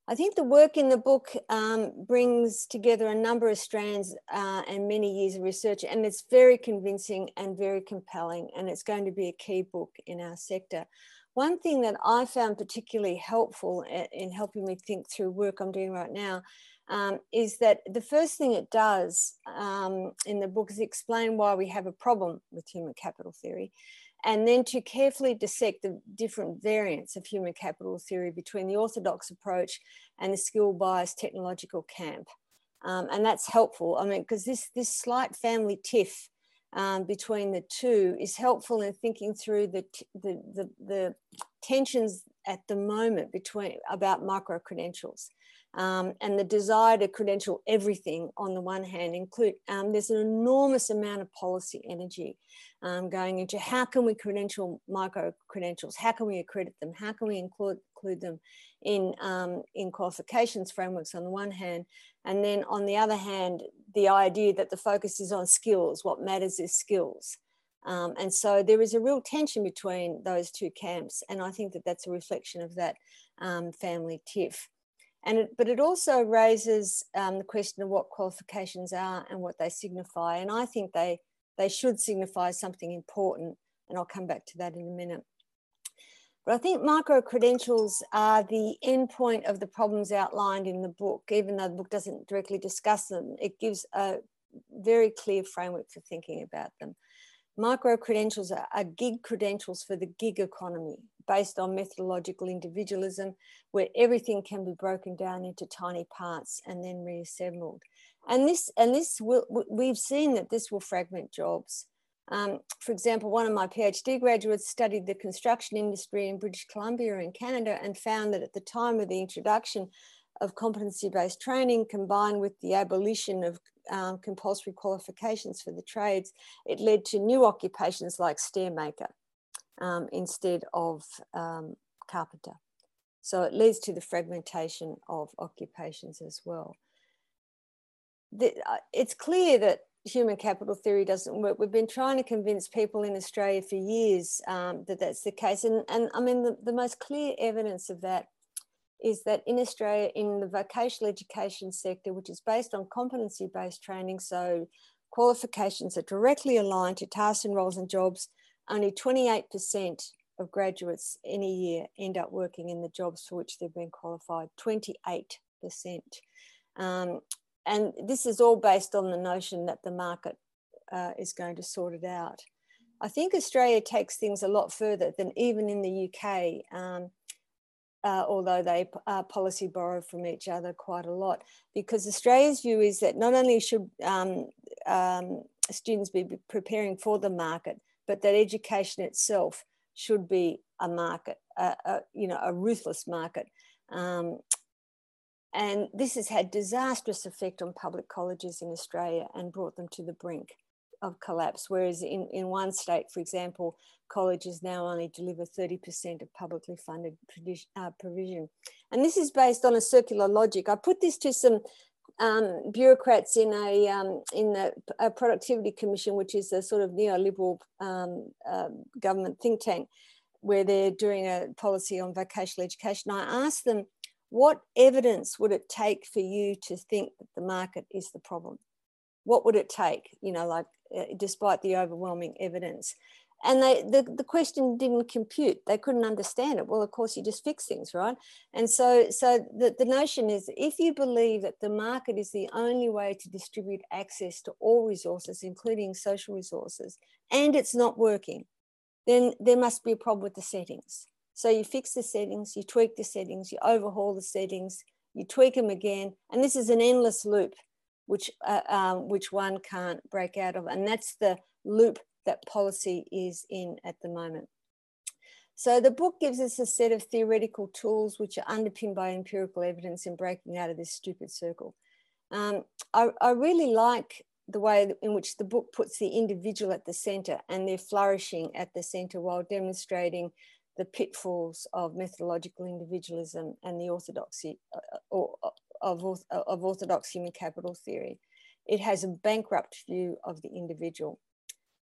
Speaker 7: I think the work in the book um, brings together a number of strands uh, and many years of research, and it's very convincing and very compelling, and it's going to be a key book in our sector. One thing that I found particularly helpful in helping me think through work I'm doing right now um, is that the first thing it does um, in the book is explain why we have a problem with human capital theory and then to carefully dissect the different variants of human capital theory between the orthodox approach and the skill bias technological camp. Um, and that's helpful. I mean, because this, this slight family tiff um, between the two is helpful in thinking through the, the, the, the tensions at the moment between about micro credentials. Um, and the desire to credential everything on the one hand include um, there's an enormous amount of policy energy um, going into how can we credential micro credentials? How can we accredit them? How can we include, include them in um, in qualifications frameworks on the one hand? And then on the other hand the idea that the focus is on skills what matters is skills um, and so there is a real tension between those two camps and i think that that's a reflection of that um, family tiff and it, but it also raises um, the question of what qualifications are and what they signify. And I think they, they should signify something important. And I'll come back to that in a minute. But I think micro credentials are the endpoint of the problems outlined in the book, even though the book doesn't directly discuss them. It gives a very clear framework for thinking about them. Micro credentials are, are gig credentials for the gig economy based on methodological individualism, where everything can be broken down into tiny parts and then reassembled. And this, and this will, we've seen that this will fragment jobs. Um, for example, one of my PhD graduates studied the construction industry in British Columbia in Canada and found that at the time of the introduction of competency-based training combined with the abolition of um, compulsory qualifications for the trades, it led to new occupations like stairmaker um, instead of um, carpenter. So it leads to the fragmentation of occupations as well. The, uh, it's clear that human capital theory doesn't work. We've been trying to convince people in Australia for years um, that that's the case. And, and I mean, the, the most clear evidence of that is that in Australia, in the vocational education sector, which is based on competency based training, so qualifications are directly aligned to tasks and roles and jobs, only 28% of graduates in a year end up working in the jobs for which they've been qualified 28%. Um, and this is all based on the notion that the market uh, is going to sort it out. I think Australia takes things a lot further than even in the UK. Um, uh, although they uh, policy borrow from each other quite a lot, because Australia's view is that not only should um, um, students be preparing for the market, but that education itself should be a market, a, a you know, a ruthless market. Um, and this has had disastrous effect on public colleges in Australia and brought them to the brink of collapse. Whereas in, in one state, for example, colleges now only deliver 30% of publicly funded uh, provision. And this is based on a circular logic. I put this to some um, bureaucrats in a um, in the a productivity commission, which is a sort of neoliberal um, uh, government think tank, where they're doing a policy on vocational education. I asked them, what evidence would it take for you to think that the market is the problem? What would it take? You know, like uh, despite the overwhelming evidence. And they, the, the question didn't compute. They couldn't understand it. Well, of course, you just fix things, right? And so, so the, the notion is if you believe that the market is the only way to distribute access to all resources, including social resources, and it's not working, then there must be a problem with the settings. So you fix the settings, you tweak the settings, you overhaul the settings, you tweak them again. And this is an endless loop which, uh, um, which one can't break out of. And that's the loop that policy is in at the moment. So the book gives us a set of theoretical tools which are underpinned by empirical evidence in breaking out of this stupid circle. Um, I, I, really like the way in which the book puts the individual at the center and their flourishing at the center while demonstrating the pitfalls of methodological individualism and the orthodoxy uh, or, of, of orthodox human capital theory. It has a bankrupt view of the individual.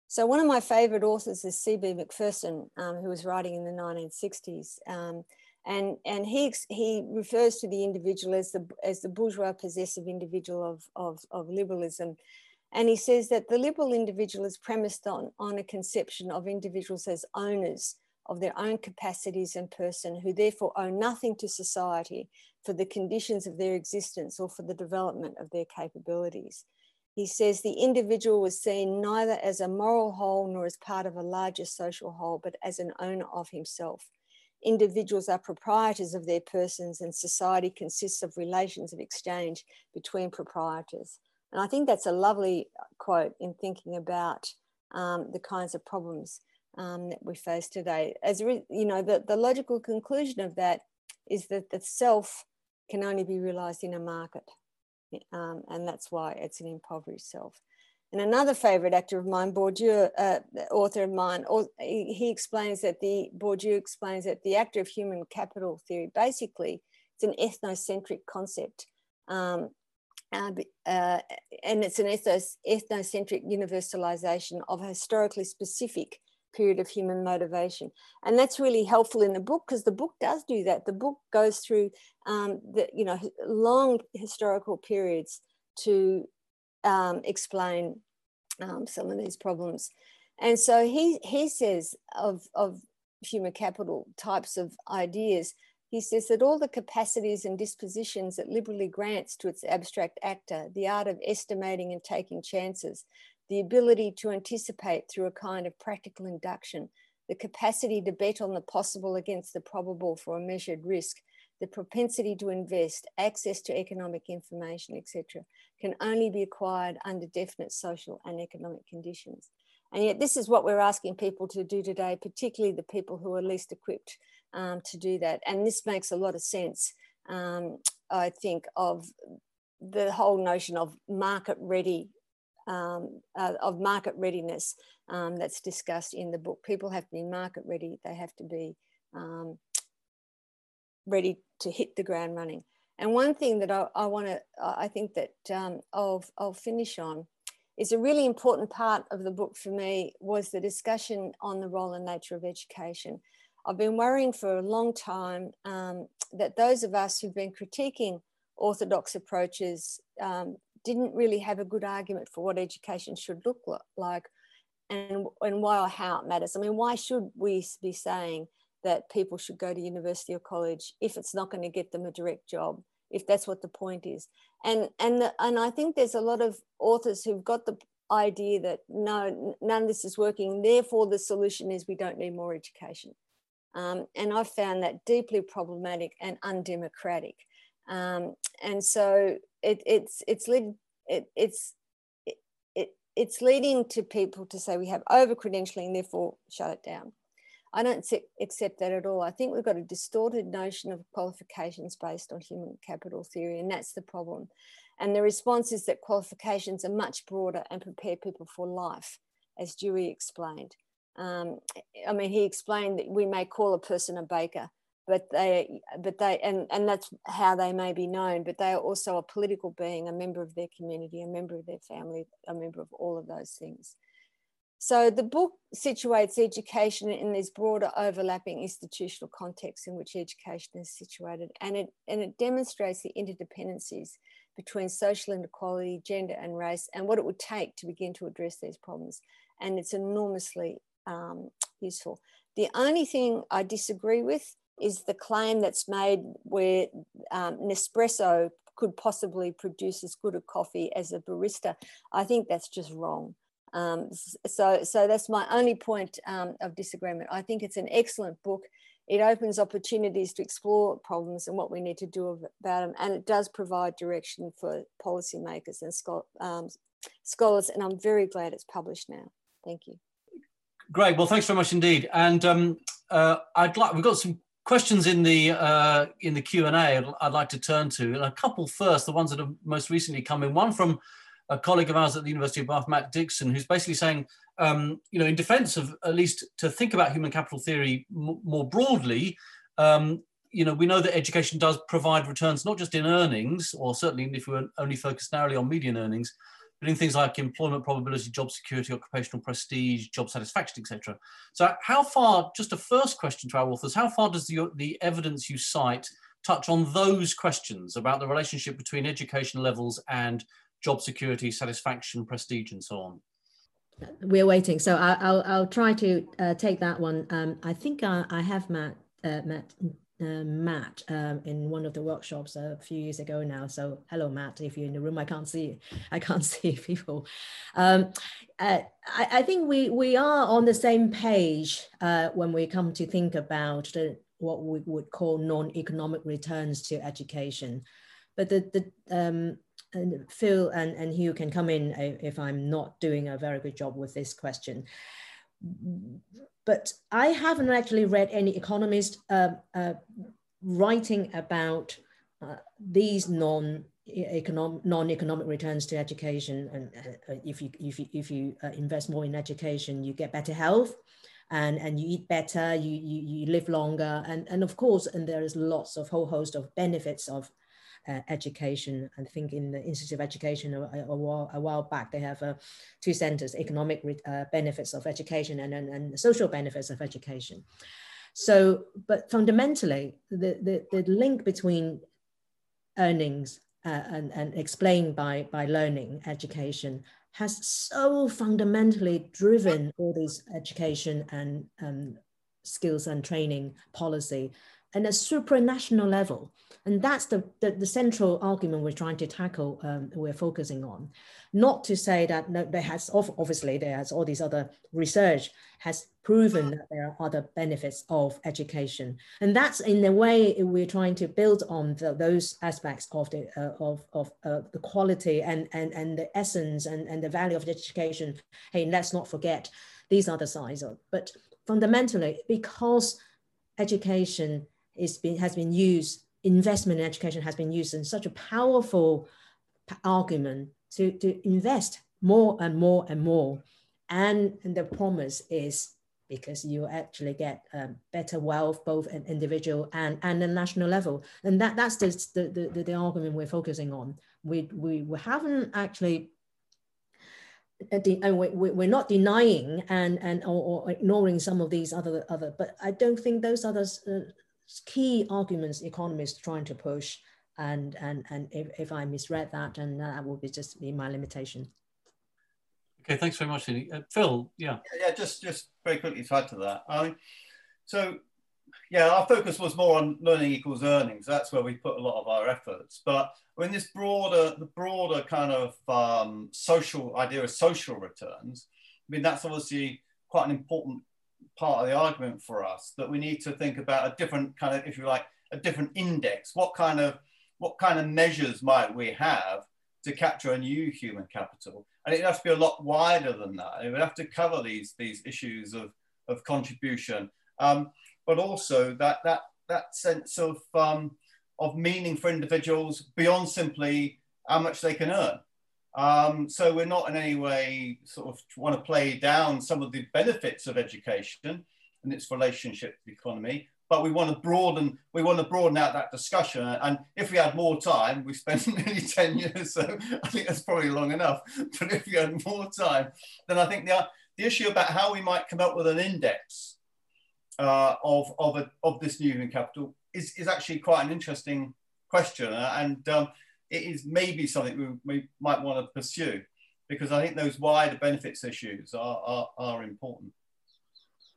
Speaker 7: So one of my favorite authors is C.B. Macpherson, um, who was writing in the 1960s. Um, and, and he, he refers to the individual as the, as the bourgeois possessive individual of, of, of liberalism. And he says that the liberal individual is premised on, on a conception of individuals as owners of their own capacities and person, who therefore owe nothing to society for the conditions of their existence or for the development of their capabilities. He says the individual was seen neither as a moral whole nor as part of a larger social whole, but as an owner of himself. Individuals are proprietors of their persons, and society consists of relations of exchange between proprietors. And I think that's a lovely quote in thinking about um, the kinds of problems um, that we face today. As you know, the, the logical conclusion of that is that the self can only be realized in a market. Um, and that's why it's an impoverished self. And another favorite actor of mine, Bourdieu, uh, author of mine, he explains that the Bourdieu explains that the actor of human capital theory basically it's an ethnocentric concept, um, uh, uh, and it's an ethos, ethnocentric universalization of a historically specific period of human motivation. And that's really helpful in the book because the book does do that. The book goes through um, the, you know, long historical periods to um, explain um, some of these problems. And so he, he says of, of human capital types of ideas, he says that all the capacities and dispositions that liberally grants to its abstract actor, the art of estimating and taking chances, the ability to anticipate through a kind of practical induction, the capacity to bet on the possible against the probable for a measured risk, the propensity to invest, access to economic information, etc., can only be acquired under definite social and economic conditions. And yet, this is what we're asking people to do today, particularly the people who are least equipped um, to do that. And this makes a lot of sense, um, I think, of the whole notion of market ready um, uh, of market readiness um, that's discussed in the book. People have to be market ready. They have to be um, ready to hit the ground running. And one thing that I, I want to, I think that um, I'll, I'll finish on is a really important part of the book for me was the discussion on the role and nature of education. I've been worrying for a long time um, that those of us who've been critiquing orthodox approaches um, didn't really have a good argument for what education should look like and, and why or how it matters. I mean, why should we be saying that people should go to university or college if it's not going to get them a direct job, if that's what the point is? And, and, the, and I think there's a lot of authors who've got the idea that no, none of this is working, therefore the solution is we don't need more education. Um, and I found that deeply problematic and undemocratic. Um, and so it, it's it's led it, it's it, it, it's leading to people to say we have over credentialing, therefore shut it down. I don't accept that at all. I think we've got a distorted notion of qualifications based on human capital theory, and that's the problem. And the response is that qualifications are much broader and prepare people for life, as Dewey explained. Um, I mean, he explained that we may call a person a baker, but they but they and and that's how they may be known but they are also a political being a member of their community a member of their family a member of all of those things so the book situates education in these broader overlapping institutional contexts in which education is situated and it and it demonstrates the interdependencies between social inequality gender and race and what it would take to begin to address these problems and it's enormously um, useful the only thing i disagree with is the claim that's made where um, Nespresso could possibly produce as good a coffee as a barista. I think that's just wrong. Um, so, so that's my only point um, of disagreement. I think it's an excellent book. It opens opportunities to explore problems and what we need to do about them, and it does provide direction for policymakers and um, scholars. And I'm very glad it's published now. Thank you.
Speaker 2: Great. Well, thanks very much indeed. And um, uh, I'd like we've got some questions in the uh, in the Q and A. I'd, I'd, like to turn to a couple first. The ones that have most recently come in. One from a colleague of ours at the University of Bath, Matt Dixon, who's basically saying, um, you know, in defense of at least to think about human capital theory more broadly, um, you know, we know that education does provide returns not just in earnings, or certainly if we are only focused narrowly on median earnings, but in things like employment probability, job security, occupational prestige, job satisfaction, etc. So, how far? Just a first question to our authors: How far does the the evidence you cite touch on those questions about the relationship between education levels and job security, satisfaction, prestige, and so on?
Speaker 5: We're waiting, so I'll I'll, try to uh, take that one. Um, I think I, I have Matt uh, Matt uh, Matt um, in one of the workshops a few years ago now. So hello, Matt. If you're in the room, I can't see I can't see people. Um, uh, I, I, think we we are on the same page uh, when we come to think about the, what we would call non-economic returns to education. But the the um, and Phil and, and Hugh can come in if I'm not doing a very good job with this question. But I haven't actually read any economist uh, uh, writing about uh, these non economic non-economic returns to education. And uh, if you if you, if you uh, invest more in education you get better health and and you eat better you you, you live longer. And and of course and there is lots of whole host of benefits of uh, education. I think in the Institute of Education a, a, while, a while, back, they have uh, two centers, economic uh, benefits of education and, and, and social benefits of education. So, but fundamentally, the, the, the link between earnings uh, and, and explained by, by learning education has so fundamentally driven all these education and um, skills and training policy and a supranational level. And that's the, the, the, central argument we're trying to tackle, um, we're focusing on. Not to say that no, there has, obviously there has all these other research has proven that there are other benefits of education. And that's in the way we're trying to build on the, those aspects of the, uh, of, of uh, the quality and, and, and the essence and, and the value of education. Hey, let's not forget these other sides of, but fundamentally, because education been, has been used, investment in education has been used in such a powerful argument to, to invest more and more and more. And, and the promise is because you actually get um, better wealth, both at individual and, and the national level. And that, that's the, the, the, the argument we're focusing on. We, we, we haven't actually uh, uh, we're not denying and and or, or, ignoring some of these other other but i don't think those others uh, key arguments economists trying to push and and and if, if I misread that and that will be just be my limitation.
Speaker 2: Okay, thanks very much, Uh, Phil, yeah.
Speaker 3: yeah. just just very quickly to add to that. I so yeah, our focus was more on learning equals earnings. That's where we put a lot of our efforts. But in this broader, the broader kind of um, social idea of social returns, I mean, that's obviously quite an important part of the argument for us that we need to think about a different kind of, if you like, a different index. What kind of what kind of measures might we have to capture a new human capital? And it has to be a lot wider than that. It would have to cover these these issues of of contribution, um, but also that that that sense of um, of meaning for individuals beyond simply how much they can earn. Um, so we're not in any way sort of want to play down some of the benefits of education and its relationship to the economy, but we want to broaden we want to broaden out that discussion. And if we had more time, we spent nearly 10 years, so I think that's probably long enough. But if we had more time, then I think the, the issue about how we might come up with an index uh, of, of, a, of this new human capital is, is actually quite an interesting question. And um, it is maybe something we, we might want to pursue because I think those wider benefits issues are, are, are important.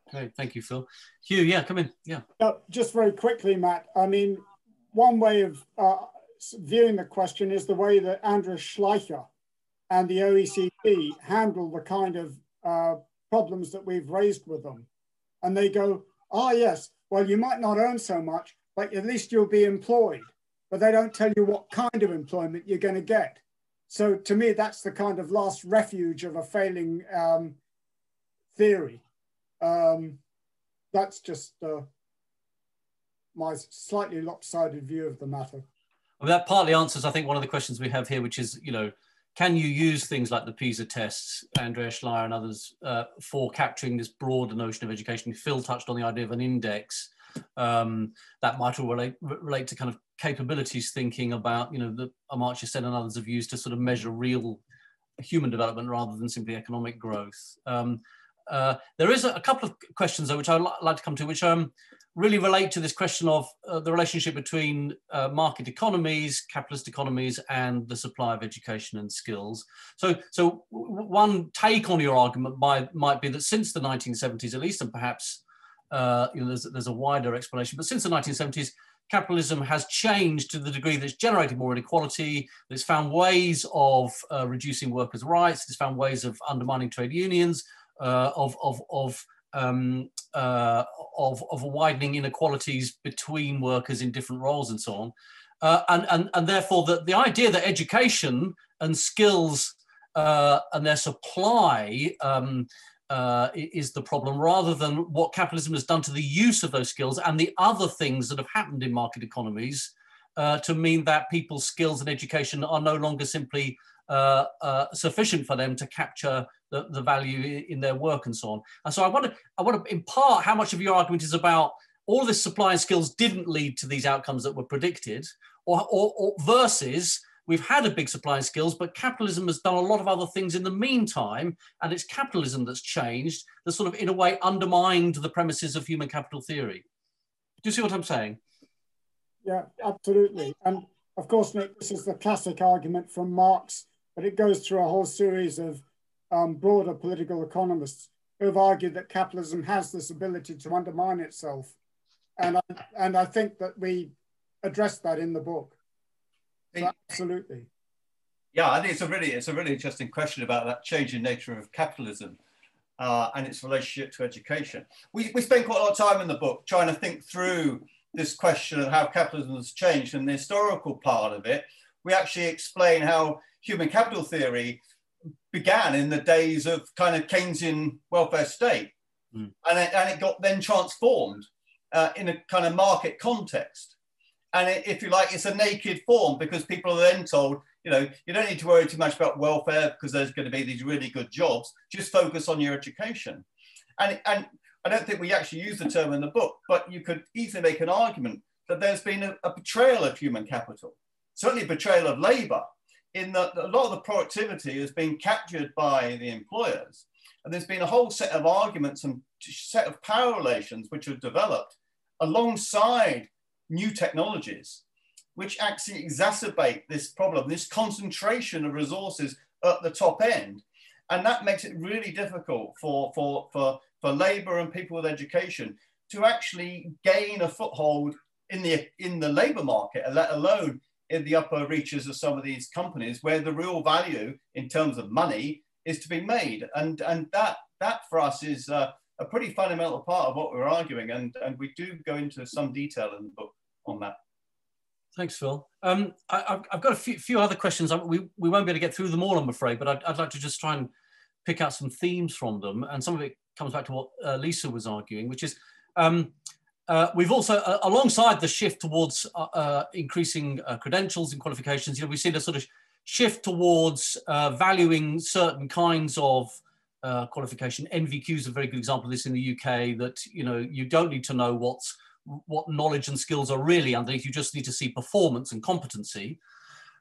Speaker 2: Okay, thank you, Phil. Hugh, yeah, come in. Yeah.
Speaker 4: Uh, just very quickly, Matt. I mean, one way of uh, viewing the question is the way that Andreas Schleicher and the OECD handle the kind of uh, problems that we've raised with them. And they go, ah, oh, yes, well, you might not earn so much, but at least you'll be employed but they don't tell you what kind of employment you're going to get. So to me, that's the kind of last refuge of a failing um, theory. Um, that's just uh, my slightly lopsided view of the matter.
Speaker 2: Well, that partly answers, I think, one of the questions we have here, which is, you know, can you use things like the PISA tests, Andreas Schleicher and others, uh, for capturing this broader notion of education? Phil touched on the idea of an index um, that might all relate, relate to kind of capabilities thinking about, you know, the Amartya Sen and others have used to sort of measure real human development rather than simply economic growth. Um, uh, there is a, a, couple of questions though, which I'd like to come to, which um, really relate to this question of uh, the relationship between uh, market economies, capitalist economies, and the supply of education and skills. So, so one take on your argument might, might be that since the 1970s, at least, and perhaps uh, you know, there's, there's a wider explanation, but since the 1970s, capitalism has changed to the degree that it's generated more inequality, it's found ways of uh, reducing workers' rights, it's found ways of undermining trade unions, uh, of, of, of, um, uh, of, of widening inequalities between workers in different roles and so on. Uh, and, and, and therefore, the, the idea that education and skills uh, and their supply um, uh, is the problem rather than what capitalism has done to the use of those skills and the other things that have happened in market economies uh, to mean that people's skills and education are no longer simply uh, uh sufficient for them to capture the, the value in their work and so on. And so I to I want to impart how much of your argument is about all this supply and skills didn't lead to these outcomes that were predicted, or, or, or versus we've had a big supply of skills, but capitalism has done a lot of other things in the meantime, and it's capitalism that's changed, that sort of, in a way, undermined the premises of human capital theory. Do you see what I'm saying?
Speaker 4: Yeah, absolutely. And of course, Nick, this is the classic argument from Marx, but it goes through a whole series of um, broader political economists who have argued that capitalism has this ability to undermine itself. And I, and I think that we address that in the book. Absolutely.
Speaker 3: Yeah, I think it's a really it's a really interesting question about that changing nature of capitalism uh, and its relationship to education. We, we spend quite a lot of time in the book trying to think through this question of how capitalism has changed and the historical part of it. We actually explain how human capital theory began in the days of kind of Keynesian welfare state. Mm. And, it, and it got then transformed uh, in a kind of market context. And if you like, it's a naked form because people are then told, you know, you don't need to worry too much about welfare because there's going to be these really good jobs. Just focus on your education. And, and I don't think we actually use the term in the book, but you could easily make an argument that there's been a, a betrayal of human capital, certainly a betrayal of labor, in that a lot of the productivity has been captured by the employers. And there's been a whole set of arguments and set of power relations which have developed alongside new technologies, which actually exacerbate this problem, this concentration of resources at the top end. And that makes it really difficult for, for, for, for labor and people with education to actually gain a foothold in the, in the labor market, let alone in the upper reaches of some of these companies where the real value in terms of money is to be made. And, and that, that for us is uh, a pretty fundamental part of what we're arguing. And, and we do go into some detail in the book on that.
Speaker 2: Thanks, Phil. Um, I, have got a few, few, other questions. We, we won't be able to get through them all, I'm afraid, but I'd, I'd, like to just try and pick out some themes from them. And some of it comes back to what uh, Lisa was arguing, which is um, uh, we've also, uh, alongside the shift towards uh, uh, increasing uh, credentials and qualifications, you know, we've seen a sort of shift towards valuing certain kinds of qualification. NVQ is a very good example of this in the UK. That you know, you don't need to know what's what knowledge and skills are really underneath. You just need to see performance and competency.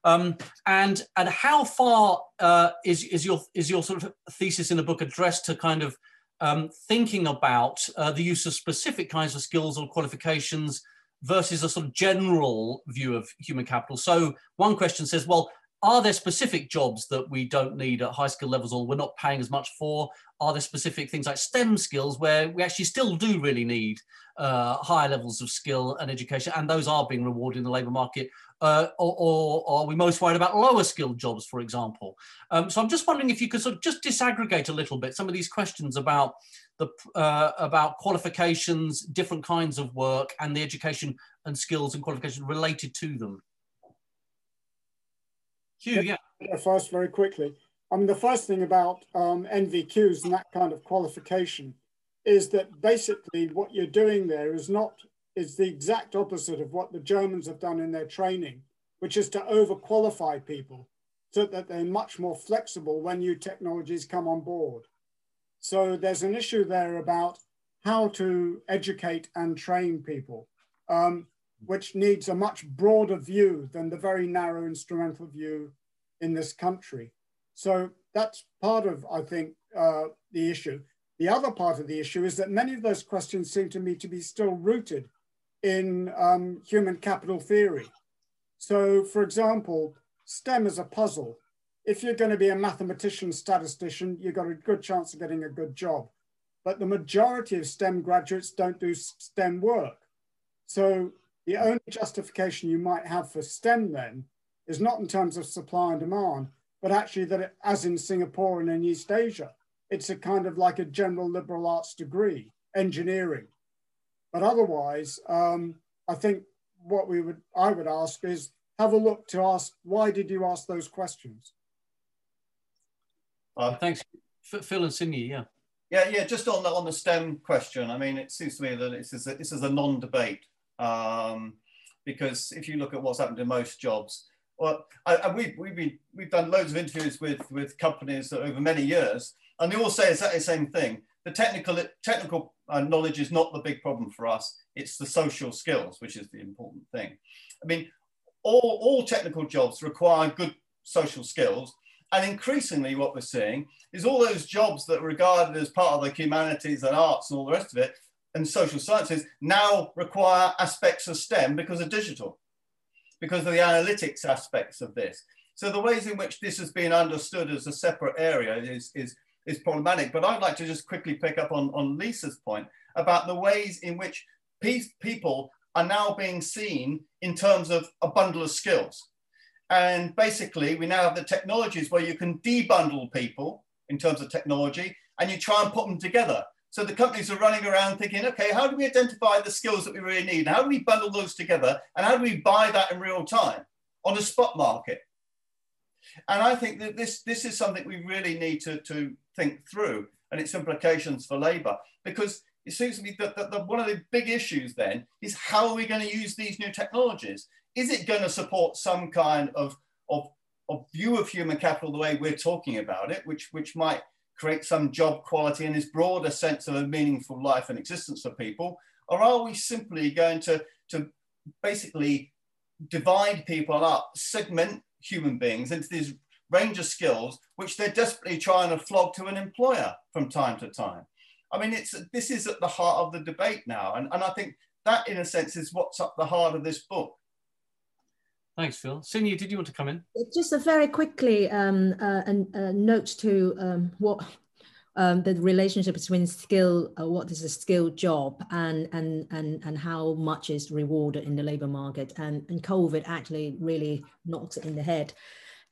Speaker 2: Um, and and how far uh, is is your is your sort of thesis in the book addressed to kind of um, thinking about uh, the use of specific kinds of skills or qualifications versus a sort of general view of human capital? So one question says, well, are there specific jobs that we don't need at high skill levels or we're not paying as much for? Are there specific things like STEM skills where we actually still do really need uh, higher levels of skill and education, and those are being rewarded in the labour market? Uh, or, or, are we most worried about lower skilled jobs, for example? Um, so I'm just wondering if you could sort of just disaggregate a little bit some of these questions about the uh, about qualifications, different kinds of work, and the education and skills and qualifications related to them. Hugh, yeah.
Speaker 4: First, very quickly. I mean, the first thing about um, NVQs and that kind of qualification is that basically what you're doing there is not is the exact opposite of what the Germans have done in their training, which is to overqualify people. so that they're much more flexible when new technologies come on board. So there's an issue there about how to educate and train people, um, which needs a much broader view than the very narrow instrumental view in this country. So that's part of, I think, uh, the issue. The other part of the issue is that many of those questions seem to me to be still rooted in um, human capital theory. So, for example, STEM is a puzzle. If you're going to be a mathematician, statistician, you've got a good chance of getting a good job. But the majority of STEM graduates don't do STEM work. So the only justification you might have for STEM then is not in terms of supply and demand, but actually that it, as in Singapore and in East Asia, it's a kind of like a general liberal arts degree, engineering. But otherwise, um, I think what we would I would ask is have a look to ask why did you ask those questions?
Speaker 2: Uh, Thanks, Phil and Sin Yi. Yeah.
Speaker 3: Yeah, yeah. Just on the on the STEM question, I mean, it seems to me that this is a, this is a non-debate um, because if you look at what's happened to most jobs, well, I, I, we, we've been we've done loads of interviews with with companies over many years, and they all say exactly the same thing. The technical technical uh, knowledge is not the big problem for us. It's the social skills, which is the important thing. I mean, all, all technical jobs require good social skills. And increasingly, what we're seeing is all those jobs that are regarded as part of the humanities and arts and all the rest of it, and social sciences, now require aspects of STEM because of digital, because of the analytics aspects of this. So the ways in which this has been understood as a separate area is, is, is problematic. But I'd like to just quickly pick up on, on Lisa's point about the ways in which people are now being seen in terms of a bundle of skills. And basically, we now have the technologies where you can debundle people in terms of technology and you try and put them together. So the companies are running around thinking, okay, how do we identify the skills that we really need? How do we bundle those together? And how do we buy that in real time on a spot market? And I think that this, this is something we really need to, to think through and its implications for labor because it seems to me that, that, that one of the big issues then is how are we going to use these new technologies? Is it going to support some kind of, of, of view of human capital the way we're talking about it, which, which might create some job quality and this broader sense of a meaningful life and existence for people? Or are we simply going to, to basically divide people up, segment human beings into these range of skills, which they're desperately trying to flog to an employer from time to time? I mean, it's this is at the heart of the debate now, and, and I think that, in a sense, is what's at the heart of this book.
Speaker 2: Thanks, Phil. Sin Yi, did you want to come in?
Speaker 5: Just a very quickly um, uh, a, note to um, what um, the relationship between skill, uh, what is a skilled job, and and and and how much is rewarded in the labour market, and and COVID actually really knocks it in the head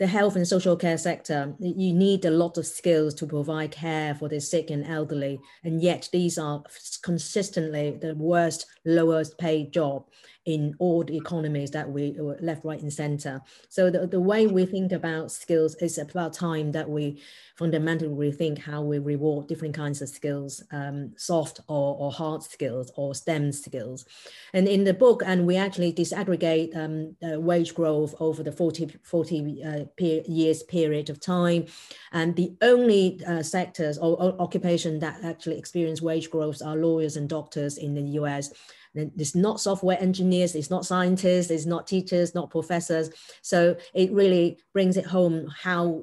Speaker 5: the health and social care sector, you need a lot of skills to provide care for the sick and elderly. And yet these are consistently the worst, lowest paid job in all the economies that we left, right, and center. So the, the way we think about skills is about time that we fundamentally rethink how we reward different kinds of skills, um, soft or, or hard skills or STEM skills. And in the book, and we actually disaggregate um, uh, wage growth over the 40, 40 uh, years period of time. And the only uh, sectors or, or occupation that actually experience wage growth are lawyers and doctors in the US. It's not software engineers, it's not scientists, it's not teachers, not professors. So it really brings it home how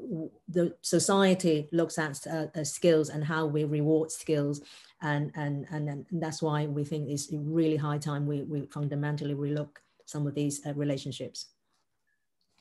Speaker 5: the society looks at uh, uh, skills and how we reward skills. And, and, and, and that's why we think it's really high time we, we fundamentally relook some of these uh, relationships.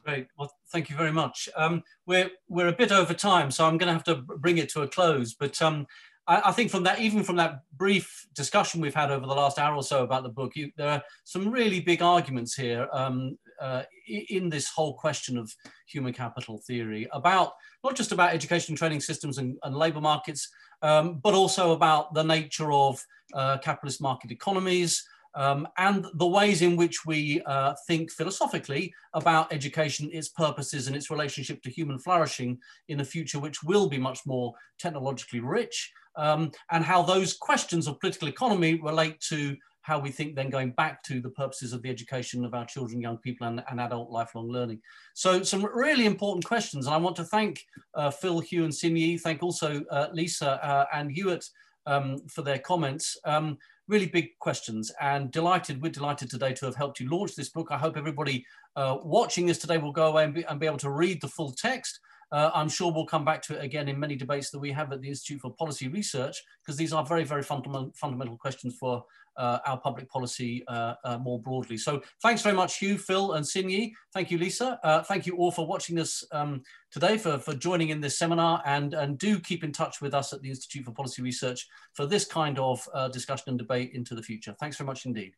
Speaker 2: Great. Well, thank you very much. Um, we're we're a bit over time, so I'm going to have to bring it to a close. But um, I, I, think from that, even from that brief discussion we've had over the last hour or so about the book, you, there are some really big arguments here um, uh, in this whole question of human capital theory about not just about education training systems and, and labor markets, um, but also about the nature of uh, capitalist market economies. Um, and the ways in which we uh, think philosophically about education, its purposes, and its relationship to human flourishing in a future which will be much more technologically rich um, and how those questions of political economy relate to how we think then going back to the purposes of the education of our children, young people and, and adult lifelong learning. So some really important questions. And I want to thank uh, Phil, Hugh and Xin thank also uh, Lisa uh, and Hewitt um, for their comments. Um, really big questions and delighted, we're delighted today to have helped you launch this book. I hope everybody uh, watching this today will go away and be, and be able to read the full text. Uh, I'm sure we'll come back to it again in many debates that we have at the Institute for Policy Research, because these are very, very fundamental, questions for our public policy uh, uh, more broadly. So thanks very much, Hugh, Phil, and Xin Thank you, Lisa. Uh, thank you all for watching us um, today, for, for joining in this seminar, and, and do keep in touch with us at the Institute for Policy Research for this kind of uh, discussion and debate into the future. Thanks very much indeed.